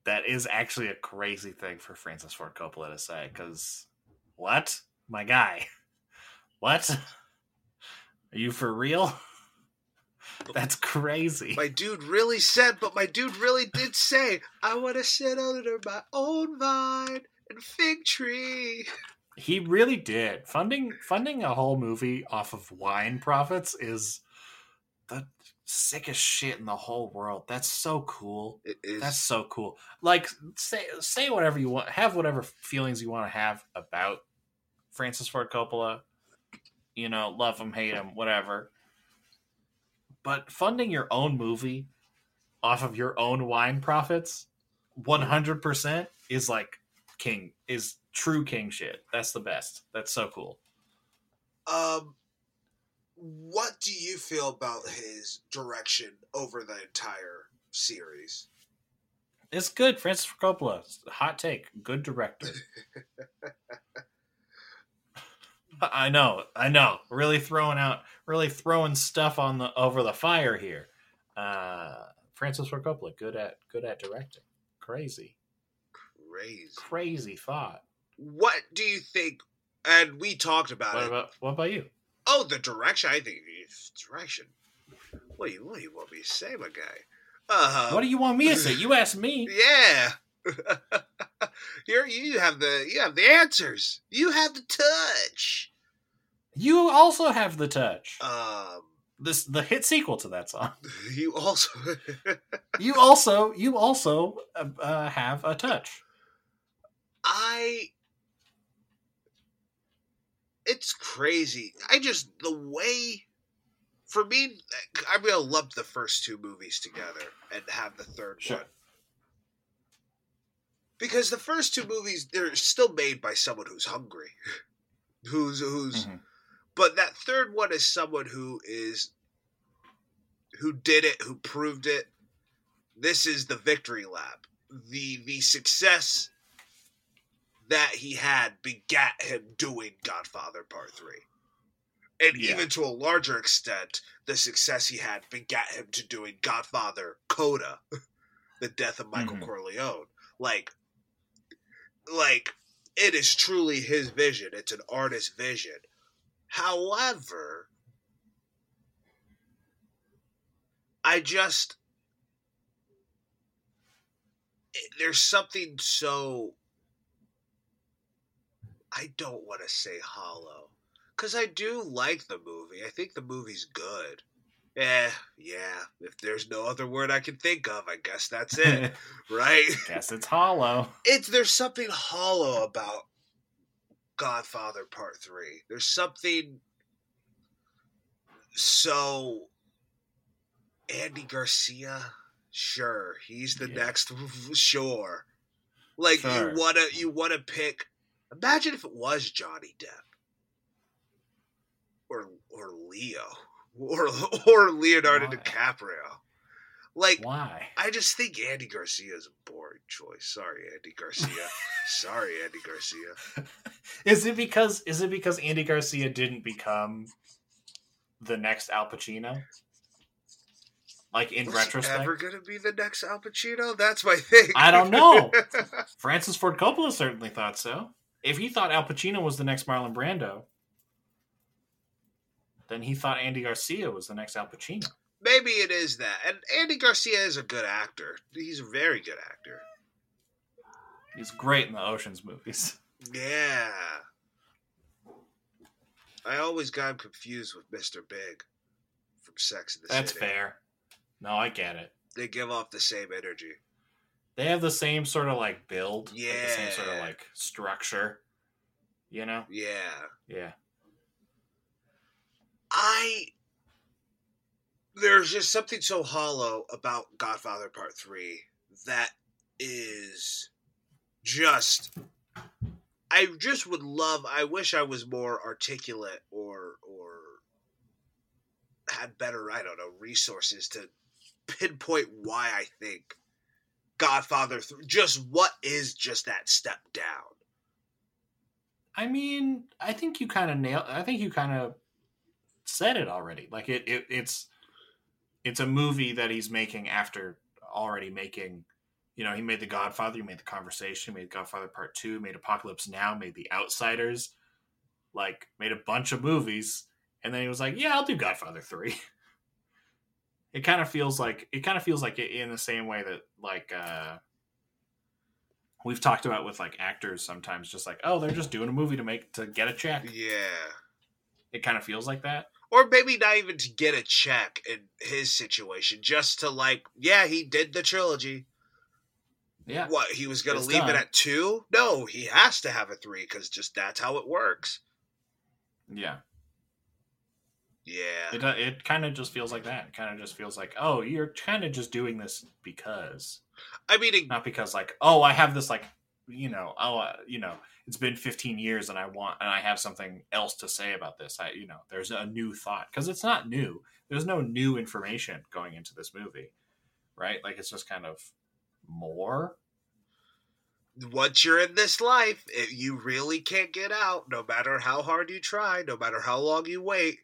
That is actually a crazy thing for Francis Ford Coppola to say, because what? My guy. [LAUGHS] What? [LAUGHS] Are you for real? That's crazy. My dude really said, but my dude really did say, I want to sit under my own vine and fig tree. He really did. Funding funding a whole movie off of wine profits is the sickest shit in the whole world. That's so cool. It is. That's so cool. Like say say whatever you want, have whatever feelings you want to have about Francis Ford Coppola. You know, love him, hate him, whatever. But funding your own movie off of your own wine profits, one hundred percent is like king is true king shit. That's the best. That's so cool. Um, what do you feel about his direction over the entire series? It's good. Francis Coppola, hot take. Good director. [LAUGHS] I know, I know. Really throwing out, really throwing stuff on the over the fire here. Uh, Francis Ford Coppola, good at good at directing. Crazy, crazy, crazy thought. What do you think? And we talked about what it. About, what about you? Oh, the direction. I think direction. What do you what do you want me to say, my guy? Uh, What do you want me to say? You asked me. [LAUGHS] Yeah. [LAUGHS] You're, you have the you have the answers. You have the touch. You also have the touch. Um, This the hit sequel to that song. [LAUGHS] you also [LAUGHS] You also you also uh, uh, have a touch. I it's crazy. I just the way for me I'm gonna lump the first two movies together and have the third Sure. one. Because the first two movies they're still made by someone who's hungry. [LAUGHS] who's who's Mhm. But that third one is someone who is who did it, who proved it. This is the victory lap. The the success that he had begat him doing Godfather Part 3. And Yeah. even to a larger extent, the success he had begat him to doing Godfather Coda, [LAUGHS] the death of Michael Mhm. Corleone. Like like it is truly his vision. It's an artist's vision. However, I just there's something so I don't want to say hollow because I do like the movie. I think the movie's good. Eh, yeah. If there's no other word I can think of, I guess that's it, [LAUGHS] right? Guess it's hollow. it's there's something hollow about Godfather Part 3. There's something so Andy Garcia, sure, he's the Yeah. next [LAUGHS] sure. Like Sure. you want to you want to pick Imagine if it was Johnny Depp or or Leo [LAUGHS] or or Leonardo? DiCaprio. Like Why? I just think Andy Garcia is a boring choice. Sorry, Andy Garcia. [LAUGHS] Sorry, Andy Garcia. Is it because is it because Andy Garcia didn't become the next Al Pacino? Like in Was retrospect, ever gonna be the next Al Pacino? That's my thing. I don't know. [LAUGHS] Francis Ford Coppola certainly thought so. If he thought Al Pacino was the next Marlon Brando, then he thought Andy Garcia was the next Al Pacino. Maybe it is that. And Andy Garcia is a good actor. He's a very good actor. He's great in the Ocean's movies. Yeah. I always got him confused with Mr. Big from Sex and the City. That's City. fair. No, I get it. They give off the same energy. They have the same sort of like build, like the same sort of Yeah. like structure. You know? Yeah. Yeah. I there's just something so hollow about Godfather Part 3 that is just I just would love I wish I was more articulate or or had better I don't know resources to pinpoint why I think Godfather 3 just what is just that step down. I mean, I think you kind of nailed. I think you kind of said it already. Like it, it, it's, it's a movie that he's making after already making. You know, he made The Godfather. He made The Conversation. Made Godfather Part Two. Made Apocalypse Now. Made The Outsiders. Like made a bunch of movies, and then he was like, "Yeah, I'll do Godfather 3. [LAUGHS] It kind of feels like it kind of feels like it in the same way that like uh we've talked about with like actors sometimes just like oh they're just doing a movie to make to get a check Yeah. it kind of feels like that or maybe not even to get a check in his situation, just to like, yeah, he did the trilogy. yeah What he was gonna It's leave it at two? No, he has to have a three because just that's how it works. yeah Yeah, it, uh, it kind of just feels like that it kind of just feels like oh you're kind of just doing this because I mean, it, not because like oh i have this like you know oh uh, you know it's been 15 years and i want and i have something else to say about this i you know there's a new thought because it's not new there's no new information going into this movie right like it's just kind of more once you're in this life, it, you really can't get out. No matter how hard you try, no matter how long you wait,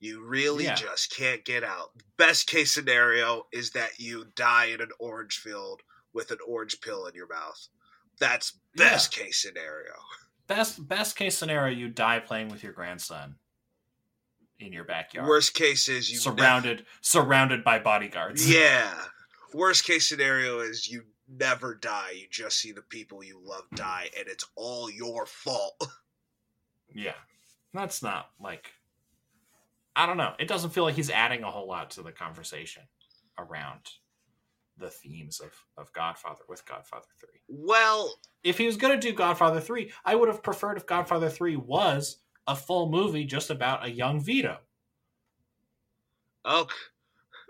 you really Yeah. just can't get out. Best case scenario is that you die in an orange field with an orange pill in your mouth. That's best case scenario. best best case scenario you die playing with your grandson in your backyard Worst case is you surrounded surrounded by bodyguards [LAUGHS] Yeah. Worst case scenario is you never die. You just see the people you love die, and it's all your fault. [LAUGHS] Yeah. That's not like I don't know. It doesn't feel like he's adding a whole lot to the conversation around the themes of, of Godfather with Godfather 3. Well, If he was going to do Godfather 3, I would have preferred if Godfather 3 was a full movie just about a young Vito. okay.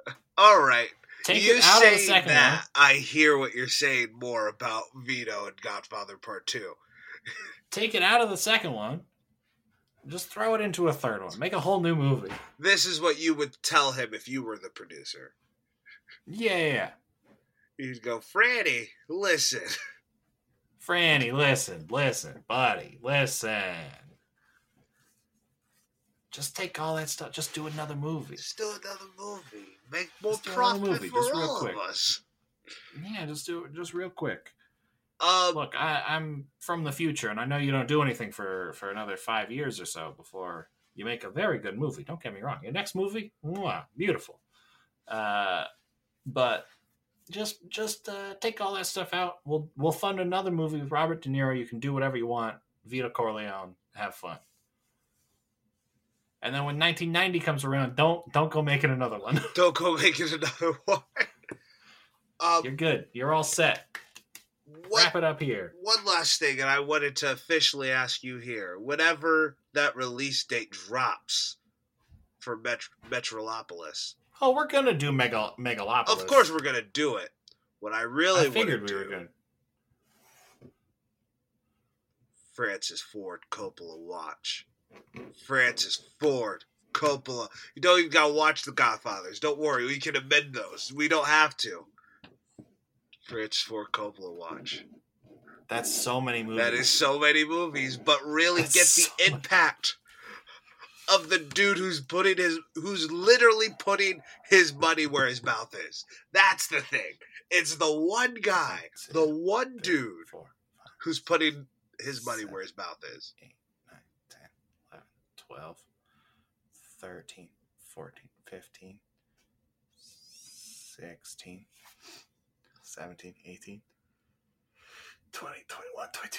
[LAUGHS] All right. Take you it out of the second that, I hear what you're saying more about Vito and Godfather Part 2. [LAUGHS] Take it out of the second one. Just throw it into a third one. Make a whole new movie. This is what you would tell him if you were the producer. Yeah, yeah, yeah. You'd go, Franny, listen. [LAUGHS] Franny, listen, listen, buddy, listen. Just take all that stuff. Just do another movie. Just do another movie. Make more Just profit movie, for just real all quick. of us. Yeah, just do it just real quick. Um, Look, I, I'm from the future, and I know you don't do anything for for another five years or so before you make a very good movie. Don't get me wrong. Your next movie, mwah, beautiful. Uh, but just just uh, take all that stuff out. We'll we'll fund another movie with Robert De Niro. You can do whatever you want. Vito Corleone, have fun. And then when 1990 comes around, don't don't go making another one. [LAUGHS] don't go making another one. Um, You're good. You're all set. what, Wrap it up here. one last thing, and I wanted to officially ask you here. Whenever that release date drops for Met- Metrolopolis, Oh, we're gonna do Megal- Megalopolis. of course we're gonna do it. What I really I figured we to were do, going. Francis Ford Coppola watch. Francis Ford Coppola. You don't even gotta watch The Godfathers. Don't worry, we can amend those. We don't have to. Francis Ford Coppola watch. That's so many movies. That is so many movies, but really That's get so the much. impact of the dude who's putting his who's literally putting his money where his mouth is. That's the thing. It's the one guy, the one dude who's putting his money where his mouth is. 8, 9, 10, 11, 12, 13, 14, 15, 16, 17, 18, 20, 21, 22.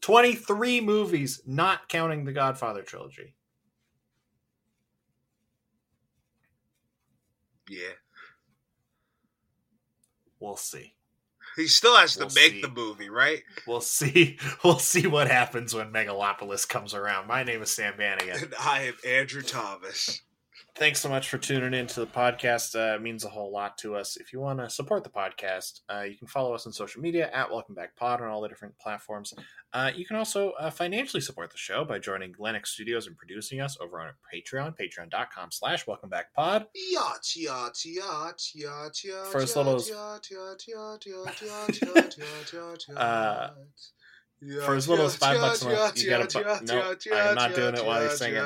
23 movies, not counting the Godfather trilogy. Yeah. We'll see. He still has to We'll make see. the movie, right? We'll see. [LAUGHS] We'll see what happens when Megalopolis comes around. My name is Sam Bannigan. [LAUGHS] And I am Andrew Thomas thanks so much for tuning in to the podcast. Uh, it means a whole lot to us. If you want to support the podcast, uh, you can follow us on social media at Welcome Back Pod on all the different platforms. Uh, you can also financially support the show by joining Lennox Studios and producing us over on Patreon, patreon.com slash Welcome Back Pod. Yacht, yacht, yacht, yacht, yacht. For as little as five bucks a month, you gotta. Bu- no, I'm not doing it while he's singing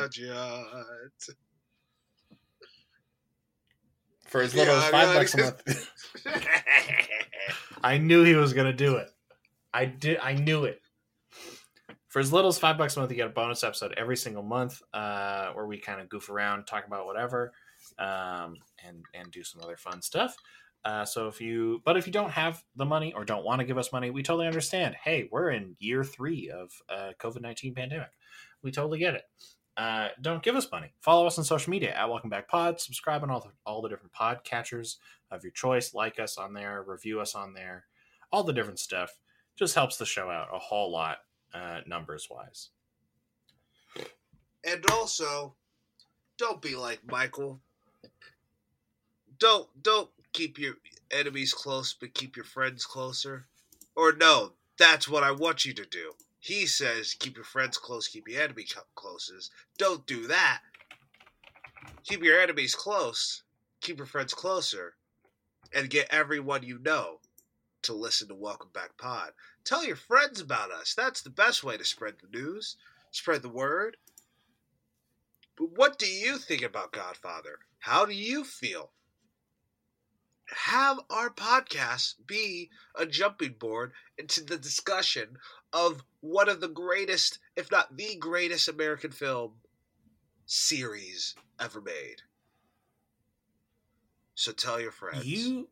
yacht, yacht. For as little as Yeah, five yeah, bucks a month. [LAUGHS] I knew he was gonna do it. I did. I knew it. For as little as five bucks a month, you get a bonus episode every single month, uh, where we kind of goof around, talk about whatever, um, and and do some other fun stuff. Uh, so if you, but if you don't have the money or don't want to give us money, we totally understand. Hey, we're in year three of uh, COVID nineteen pandemic. We totally get it. Uh, don't give us money. Follow us on social media at Welcome Back Pod. Subscribe on all the, all the different pod catchers of your choice. Like us on there. Review us on there. All the different stuff just helps the show out a whole lot, uh, numbers wise. and also, don't be like Michael. Don't don't keep your enemies close, but keep your friends closer. Or no, that's what I want you to do. He says keep your friends close, keep your enemies closest. Don't do that. Keep your enemies close, keep your friends closer, and get everyone you know to listen to Welcome Back Pod. Tell your friends about us. That's the best way to spread the news, spread the word. But what do you think about Godfather? How do you feel? Have our podcast be a jumping board into the discussion of one of the greatest, if not the greatest, American film series ever made. So tell your friends. You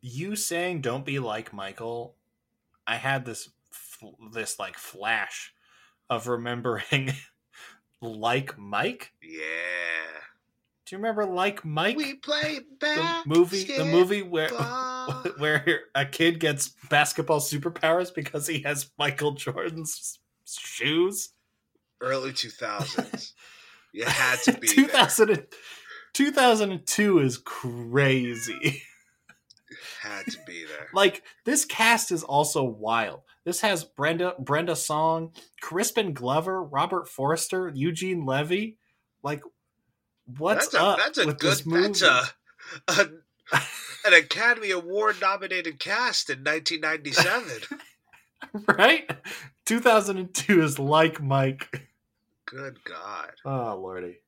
you saying "Don't be like Michael," I had this this like flash of remembering [LAUGHS] like Mike. Yeah. Do you remember like Mike? We play the movie, the movie where [LAUGHS] where a kid gets basketball superpowers because he has Michael Jordan's shoes. Early two thousands. [LAUGHS] You had to be 2000 and, 2002 is crazy. had to be there. Like this cast is also wild. This has Brenda Brenda Song, Crispin Glover, Robert Forster, Eugene Levy. Like, what's that's a, up That's a good. That's a, a an Academy Award nominated cast in 1997. [LAUGHS] right? 2002 is like Mike. Good God. Oh lordy.